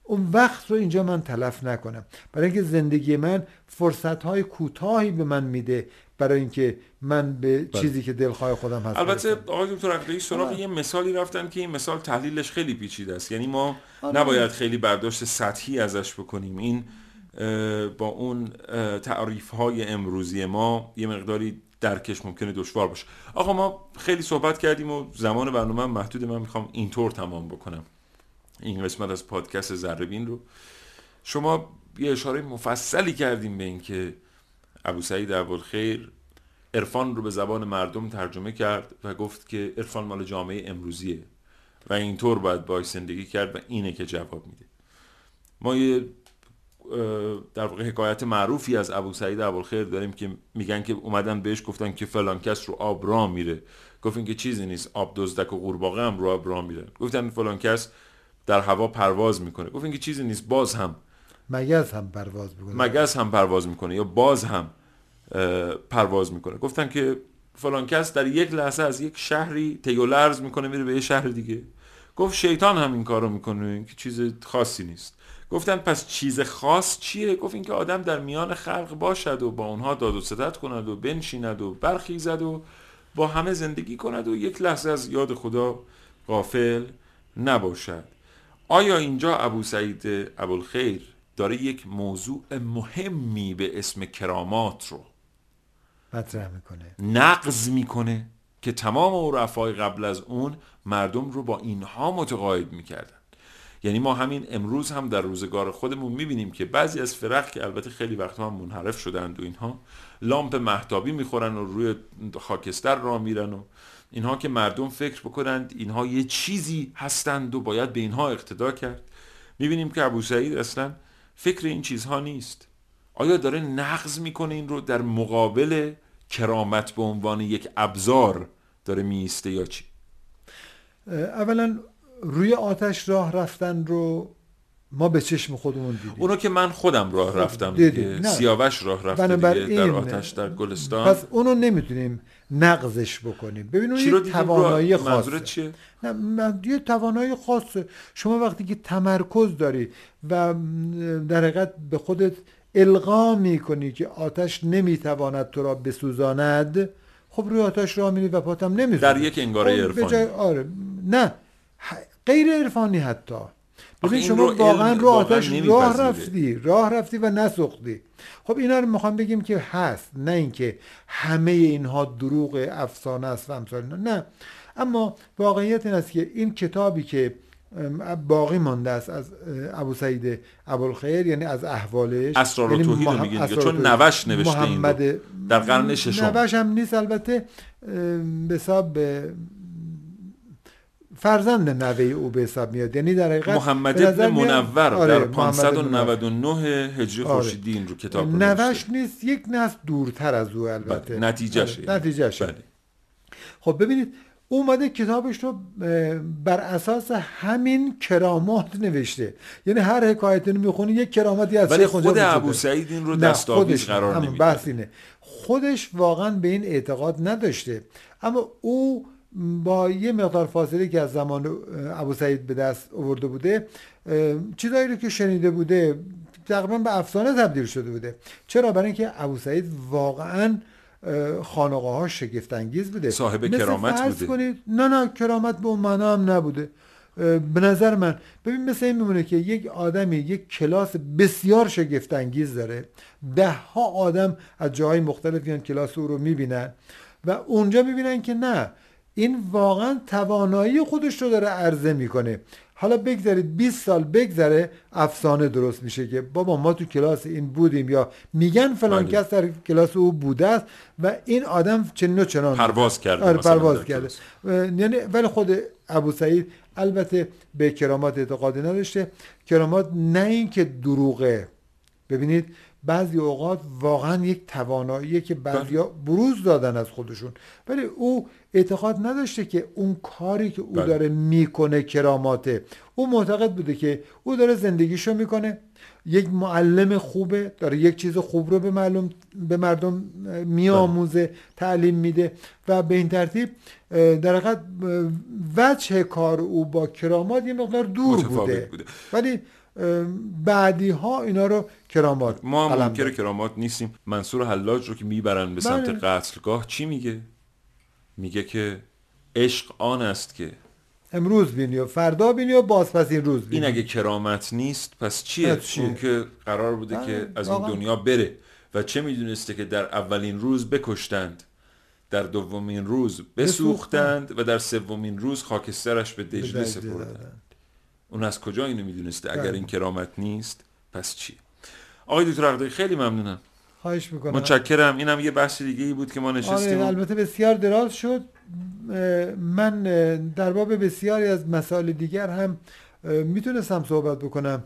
D: اون وقت رو اینجا من تلف نکنم. برای اینکه زندگی من فرصت های کوتاهی به من میده برای اینکه من به چیزی که دلخواه خودم هست
C: البته. آقای دکتر عقیلی سراغ
D: آره.
C: یه مثالی رفتن که این مثال تحلیلش خیلی پیچیده است. یعنی ما
D: آره.
C: نباید خیلی برداشت سطحی ازش بکنیم. این با اون تعریف های امروزی ما یه مقداری درکش ممکنه دشوار باشه. آقا ما خیلی صحبت کردیم و زمان برنامه محدود من می‌خوام اینطور تمام بکنم. این قسمت از پادکست ذره رو. شما یه اشاره مفصلی کردیم به اینکه ابو سعید ابوالخیر عرفان رو به زبان مردم ترجمه کرد و گفت که عرفان مال جامعه امروزیه و اینطور باید باش زندگی کرد و اینه که جواب میده. ما یه در واقع حکایت معروفی از ابو سعید ابوالخیر داریم که میگن که اومدن بهش گفتن که فلان کس رو آب را میره. گفتن که چیزی نیست آب دزدک و قورباغه هم رو آب را میره. گفتن فلان کس در هوا پرواز می‌کنه. گفتن که چیزی نیست باز هم.
D: مگز هم پرواز می‌کنه.
C: مگز هم پرواز می‌کنه یا باز هم پرواز می‌کنه. گفتن که فلان کس در یک لحظه از یک شهری تیو لرز می‌کنه میره به یه شهر دیگه. گفت شیطان هم این کارو می‌کنه که چیز خاصی نیست. گفتن پس چیز خاص چیه؟ گفت اینکه آدم در میان خلق باشد و با اونها داد و ستد کند و بنشیند و برخیزد و با همه زندگی کند و یک لحظه از یاد خدا غافل نباشد. آیا اینجا ابو سعید ابوالخیر داره یک موضوع مهمی به اسم کرامات رو
D: مطرح می‌کنه؟
C: نقض می‌کنه که تمام عرفای قبل از اون مردم رو با اینها متقاعد می‌کردن. یعنی ما همین امروز هم در روزگار خودمون می‌بینیم که بعضی از فرق که البته خیلی وقتها هم منحرف شدند و اینها لامپ محتابی می‌خورن و روی خاکستر را میرن و اینها که مردم فکر بکنند اینها یه چیزی هستند و باید به اینها اقتدا کرد. می‌بینیم که ابو سعید اصلا فکر این چیزها نیست. آیا داره نقض می‌کنه این رو در مقابل کرامت به عنوان یک ابزار داره میسته یا چی؟
D: اولا روی آتش راه رفتن رو ما به چشم خودمون دیدیم.
C: اونو که من خودم راه رفتم. دیگه.
D: نه.
C: سیاوش راه رفته دیگه در آتش در گلستان.
D: پس اونو نمی‌تونیم نقضش بکنیم. ببین اون یک توانایی خاصه.
C: چیه؟
D: نه من- یه توانایی خاصه. شما وقتی که تمرکز داری و در حقیقت به خودت القا می‌کنی که آتش نمی‌تواند تو را بسوزاند خب روی آتش راه میری و پاتم نمیسوزه
C: در یک انگاره
D: خب،
C: عرفانی.
D: آره. نه غیر عرفانی حتی. ببین
C: این
D: شما واقعا رو آتش. راه رفتی راه رفتی و نسوختی خب اینا رو می‌خوام بگیم که هست نه اینکه همه اینها دروغ افسانه است و امثال اینا نه اما واقعیت این است که این کتابی که باقی مانده است از ابو سعید ابوالخیر یعنی از احوالش
C: اسرار
D: یعنی
C: توحید
D: مح-
C: میگه چون. نوش نوشته این رو.
D: محمد
C: در قرن ششم.
D: نوش هم نیست البته به حساب فرزند نوه او به حساب میاد یعنی در حقیقت
C: محمد ابن منور
D: آره،
C: در
D: محمد ابن منور.
C: 599 هجری
D: آره.
C: خورشیدی این رو کتاب رو نوشته.
D: نوش نیست یک نسل دورتر از او البته
C: بله، نتیجهشه.
D: آره،
C: بله.
D: خب ببینید او اومده کتابش رو بر اساس همین کرامات نوشته یعنی هر حکایتی رو می‌خونی یک کراماتی از
C: ولی خود ابو. سعید این رو دستاویز
D: خودش
C: قرار نمیده
D: بحث اینه خودش واقعا به این اعتقاد نداشته اما او با یه مقدار فاصله که از زمان ابو سعید به دست آورده بوده چیزایی رو که شنیده بوده تقریبا به افسانه تبدیل شده بوده. چرا؟ برای اینکه ابو سعید واقعا خانقاه ها شگفت انگیز بوده.
C: صاحب
D: مثل
C: کرامت بوده.
D: کنید نه نه کرامت به اون معنا هم نبوده. به نظر من ببین مثل این میمونه که یک آدمی یک کلاس بسیار شگفت انگیز داره. ده ها آدم از جاهای مختلف میان کلاس او رو می‌بینن و اونجا می‌بینن که نه. این واقعا توانایی خودش رو داره عرضه می‌کنه. حالا بگذارید 20 سال بگذره افسانه درست میشه که بابا ما تو کلاس این بودیم یا میگن فلان
C: بله.
D: کس در کلاس او بوده است و این آدم چنین و چنان
C: پرواز کرده
D: آره پرواز کرده. یعنی ولی خود ابو سعید البته به کرامات اعتقادی نداشته. کرامات نه اینکه دروغه. ببینید بعضی اوقات واقعا یک توانایی که بعضی بروز دادن از خودشون ولی او اعتقاد نداشته که اون کاری که او
C: بله.
D: داره می‌کنه کراماته او معتقد بوده که او داره زندگیشو می‌کنه یک معلم خوبه داره یک چیز خوب رو به, معلوم به مردم میآموزه تعلیم میده و به این ترتیب در حقیقت وجه کار او با کرامات یه مقدار دور بوده.
C: بوده.
D: ولی بعدی ها اینا رو کرامات
C: ما هم منکر
D: داد.
C: کرامات نیستیم منصور حلاج رو که می‌برن به سمت
D: بله.
C: قتلگاه چی میگه میگه که عشق آن است که
D: امروز بینی و فردا بینی و باز پس این روز بینی
C: این اگه کرامت نیست پس چیه
D: پس چیه؟
C: اون که قرار بوده
D: بله،
C: که از این. دنیا بره و چه می‌دونسته که در اولین روز بکشتند در دومین روز بسوختند و در سومین روز خاکسترش به دجله سپردند. اون از کجا اینو می‌دونسته؟ اگر
D: بله.
C: این کرامت نیست پس چیه آقای دکتر عقدایی خیلی ممنونم.
D: خواهش می‌کنم.
C: متشکرم. اینم یه بحث دیگه ای بود که ما
D: آره
C: نشستیم. و-
D: البته بسیار دراز شد. من در باب بسیاری از مسائل دیگر هم می‌تونستم صحبت بکنم.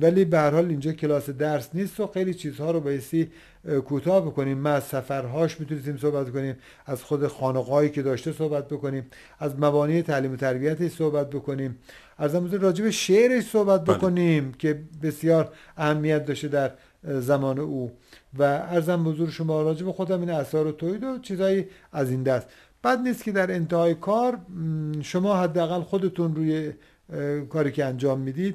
D: ولی به هر حال اینجا کلاس درس نیست و خیلی چیزها رو بایستی اه، کوتاه بکنیم. ما از سفرهاش می‌تونستیم صحبت کنیم از خود خانقاهایی که داشته صحبت بکنیم از مبانی تعلیم و تربیتش صحبت بکنیم. از همون راجع به شعرش صحبت
C: بله.
D: بکنیم که بسیار اهمیت داشته در زمان او. و ارزم بزرگ شما راجع به خودم این اثار و توید و چیزایی از این دست. بد نیست که در انتهای کار شما حداقل خودتون روی کاری که انجام می‌دید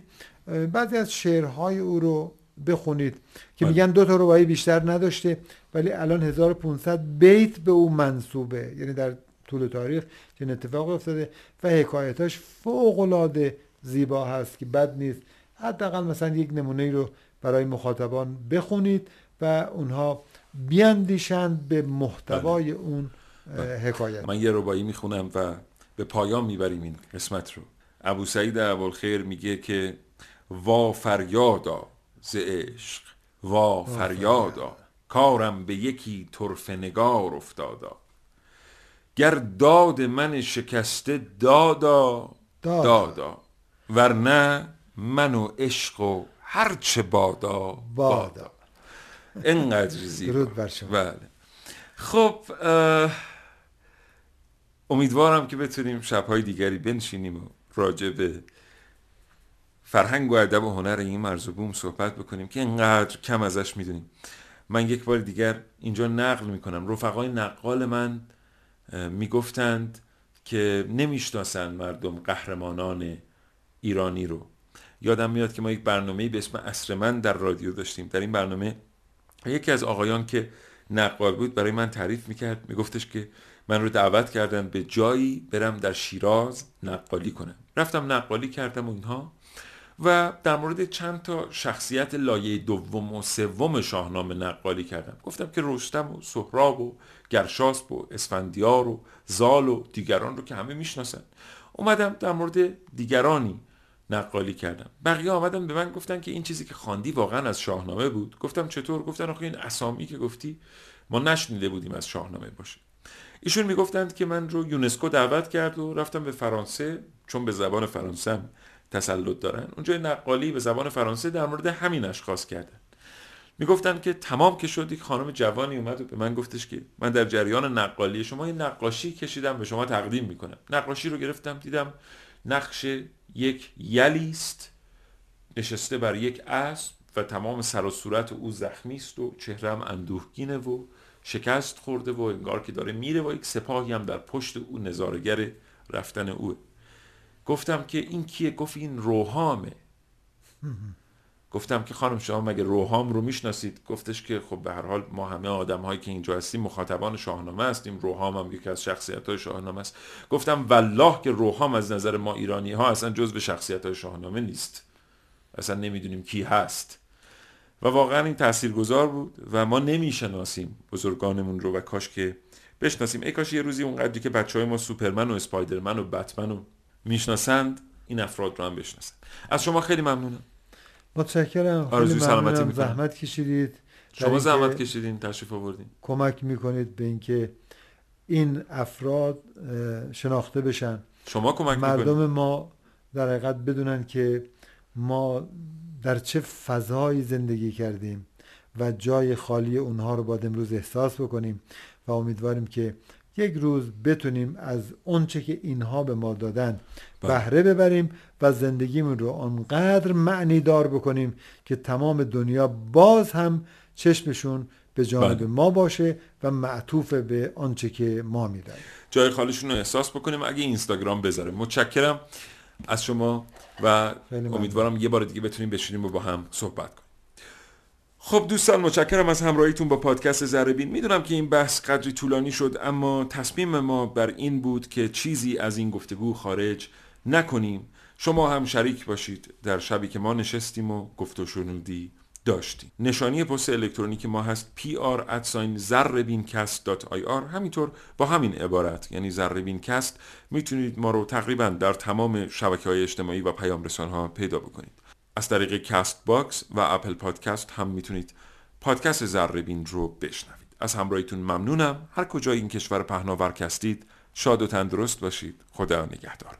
D: بعضی از شعرهای او رو بخونید که
C: بله.
D: میگن دو تا ربایی بیشتر نداشته ولی الان 1500 بیت به او منصوبه. یعنی در طول تاریخ چنین اتفاق افتاده و حکایتاش فوق العاده زیبا هست که بد نیست. حداقل مثلا یک نمونه رو برای مخاطبان بخونید و اونها بیاندیشند به محتوای اون اه، حکایت.
C: من یه ربایی می‌خونم و به پایان می‌بریم این قسمت رو. ابو سعید ابوالخیر میگه که وا فریادا ز عشق وا فریادا. کارم به یکی طرف نگار افتادا. گر داد من شکسته دادا
D: دادا.
C: دادا. ورنه من و عشق و هرچه بادا
D: بادا.
C: بادا. اینقدر زیبا. بله. خب امیدوارم که بتونیم شبهای دیگری بنشینیم و راجع به فرهنگ و ادب و هنر این مرز و بوم صحبت بکنیم که اینقدر کم ازش می‌دونیم. من یک بار دیگر اینجا نقل می‌کنم. رفقای نقال من می‌گفتند که نمی‌شناسند مردم قهرمانان ایرانی رو. یادم میاد که ما یک برنامه به اسم اصر من در رادیو داشتیم. در این برنامه یکی از آقایان که نقال بود برای من تعریف می‌کرد. میگفتش که من رو دعوت کردن به جایی برم در شیراز نقالی کنم. رفتم نقالی کردم و اینها. و در مورد چند تا شخصیت لایه دوم و سوم شاهنامه نقالی کردم. گفتم که رستم و سهراب و گرشاسب و اسفندیار و زال و دیگران رو که همه می‌شناسن. اومدم در مورد دیگرانی نقالی کردم. بقیه آمدن به من گفتن که این چیزی که خواندی واقعا از شاهنامه بود. گفتم چطور؟ گفتن آخه این اسامی که گفتی ما نشنیده بودیم از شاهنامه باشه. ایشون می‌گفتند که من رو یونسکو دعوت کرد و رفتم به فرانسه چون به زبان فرانسه تسلط دارن. اونجا نقالی به زبان فرانسه در مورد همین اشخاص کردن. می‌گفتن که تمام که شد یک خانم جوانی اومد و به من گفتش که من در جریان نقالی شما یه نقاشی کشیدم به شما تقدیم می‌کنم. نقاشی رو گرفتم دیدم نقش یک یلی است. نشسته بر یک اسب و تمام سر و صورت او زخمی است و چهرم اندوهگینه و شکست خورده و انگار که داره میره و یک سپاهی هم در پشت او نظارگر رفتن اوه. گفتم که این کیه؟ گفت این روحامه. گفتم که خانم شما مگه روحام رو می‌شناسید؟ گفتش که خب به هر حال ما همه آدم هایی که اینجا هستیم مخاطبان شاهنامه هستیم. روحام هم یکی از شخصیت های شاهنامه است. گفتم والله که روحام از نظر ما ایرانی ها اصلا جز به شخصیت های شاهنامه نیست. اصلا نمی‌دونیم کی هست. و واقعا این تاثیرگذار بود و ما نمی‌شناسیم بزرگانمون رو و کاش که بشناسیم. ای کاش یه روزی اونقدری که بچه های ما سوپرمن و اسپایدرمن و بتمن رو می‌شناسند این افراد رو هم بشناسند. از شما خیلی ممنونم.
D: متشکرم.
C: آرزوی
D: خیلی
C: سلامتی
D: ممنونم.
C: می‌کنم.
D: زحمت کشیدید.
C: شما زحمت کشیدین تشریف آوردین.
D: کمک می‌کنید به اینکه این افراد شناخته بشن.
C: شما کمک
D: مردم
C: می‌کنید
D: ما در حقیقت بدونن که ما در چه فضایی زندگی کردیم و جای خالی اونها رو باید امروز احساس بکنیم و امیدواریم که یک روز بتونیم از اونچه که اینها به ما دادن
C: بله.
D: بهره ببریم و زندگیمون رو آنقدر معنی دار بکنیم که تمام دنیا باز هم چشمشون به جانب
C: بله.
D: ما باشه و معطوف به آنچه که ما می‌دانیم
C: جای خالیشون رو احساس بکنیم اگه اینستاگرام بذاره متشکرم از شما و. امیدوارم یه بار دیگه بتونیم بشینیم و با هم صحبت کنیم خب دوستان متشکرم از همراهیتون با پادکست زربین. می‌دونم که این بحث قدری طولانی شد اما تصمیم ما بر این بود که چیزی از این گفتگو خارج نکنیم. شما هم شریک باشید در شبی که ما نشستیم و گفت و شنودی داشتیم. نشانی پست الکترونیک ما هست pr همینطور با همین عبارت یعنی زربین کست می‌تونید ما رو تقریبا در تمام شبکه های اجتماعی و پیام رسان ها پیدا بکنید. از طریق کست باکس و اپل پادکست هم می‌تونید پادکست زربین رو بشنوید. از همراهیتون ممنونم. هر کجای این کشور پهناور هستید شاد و تندرست باشید. خدا نگهدار.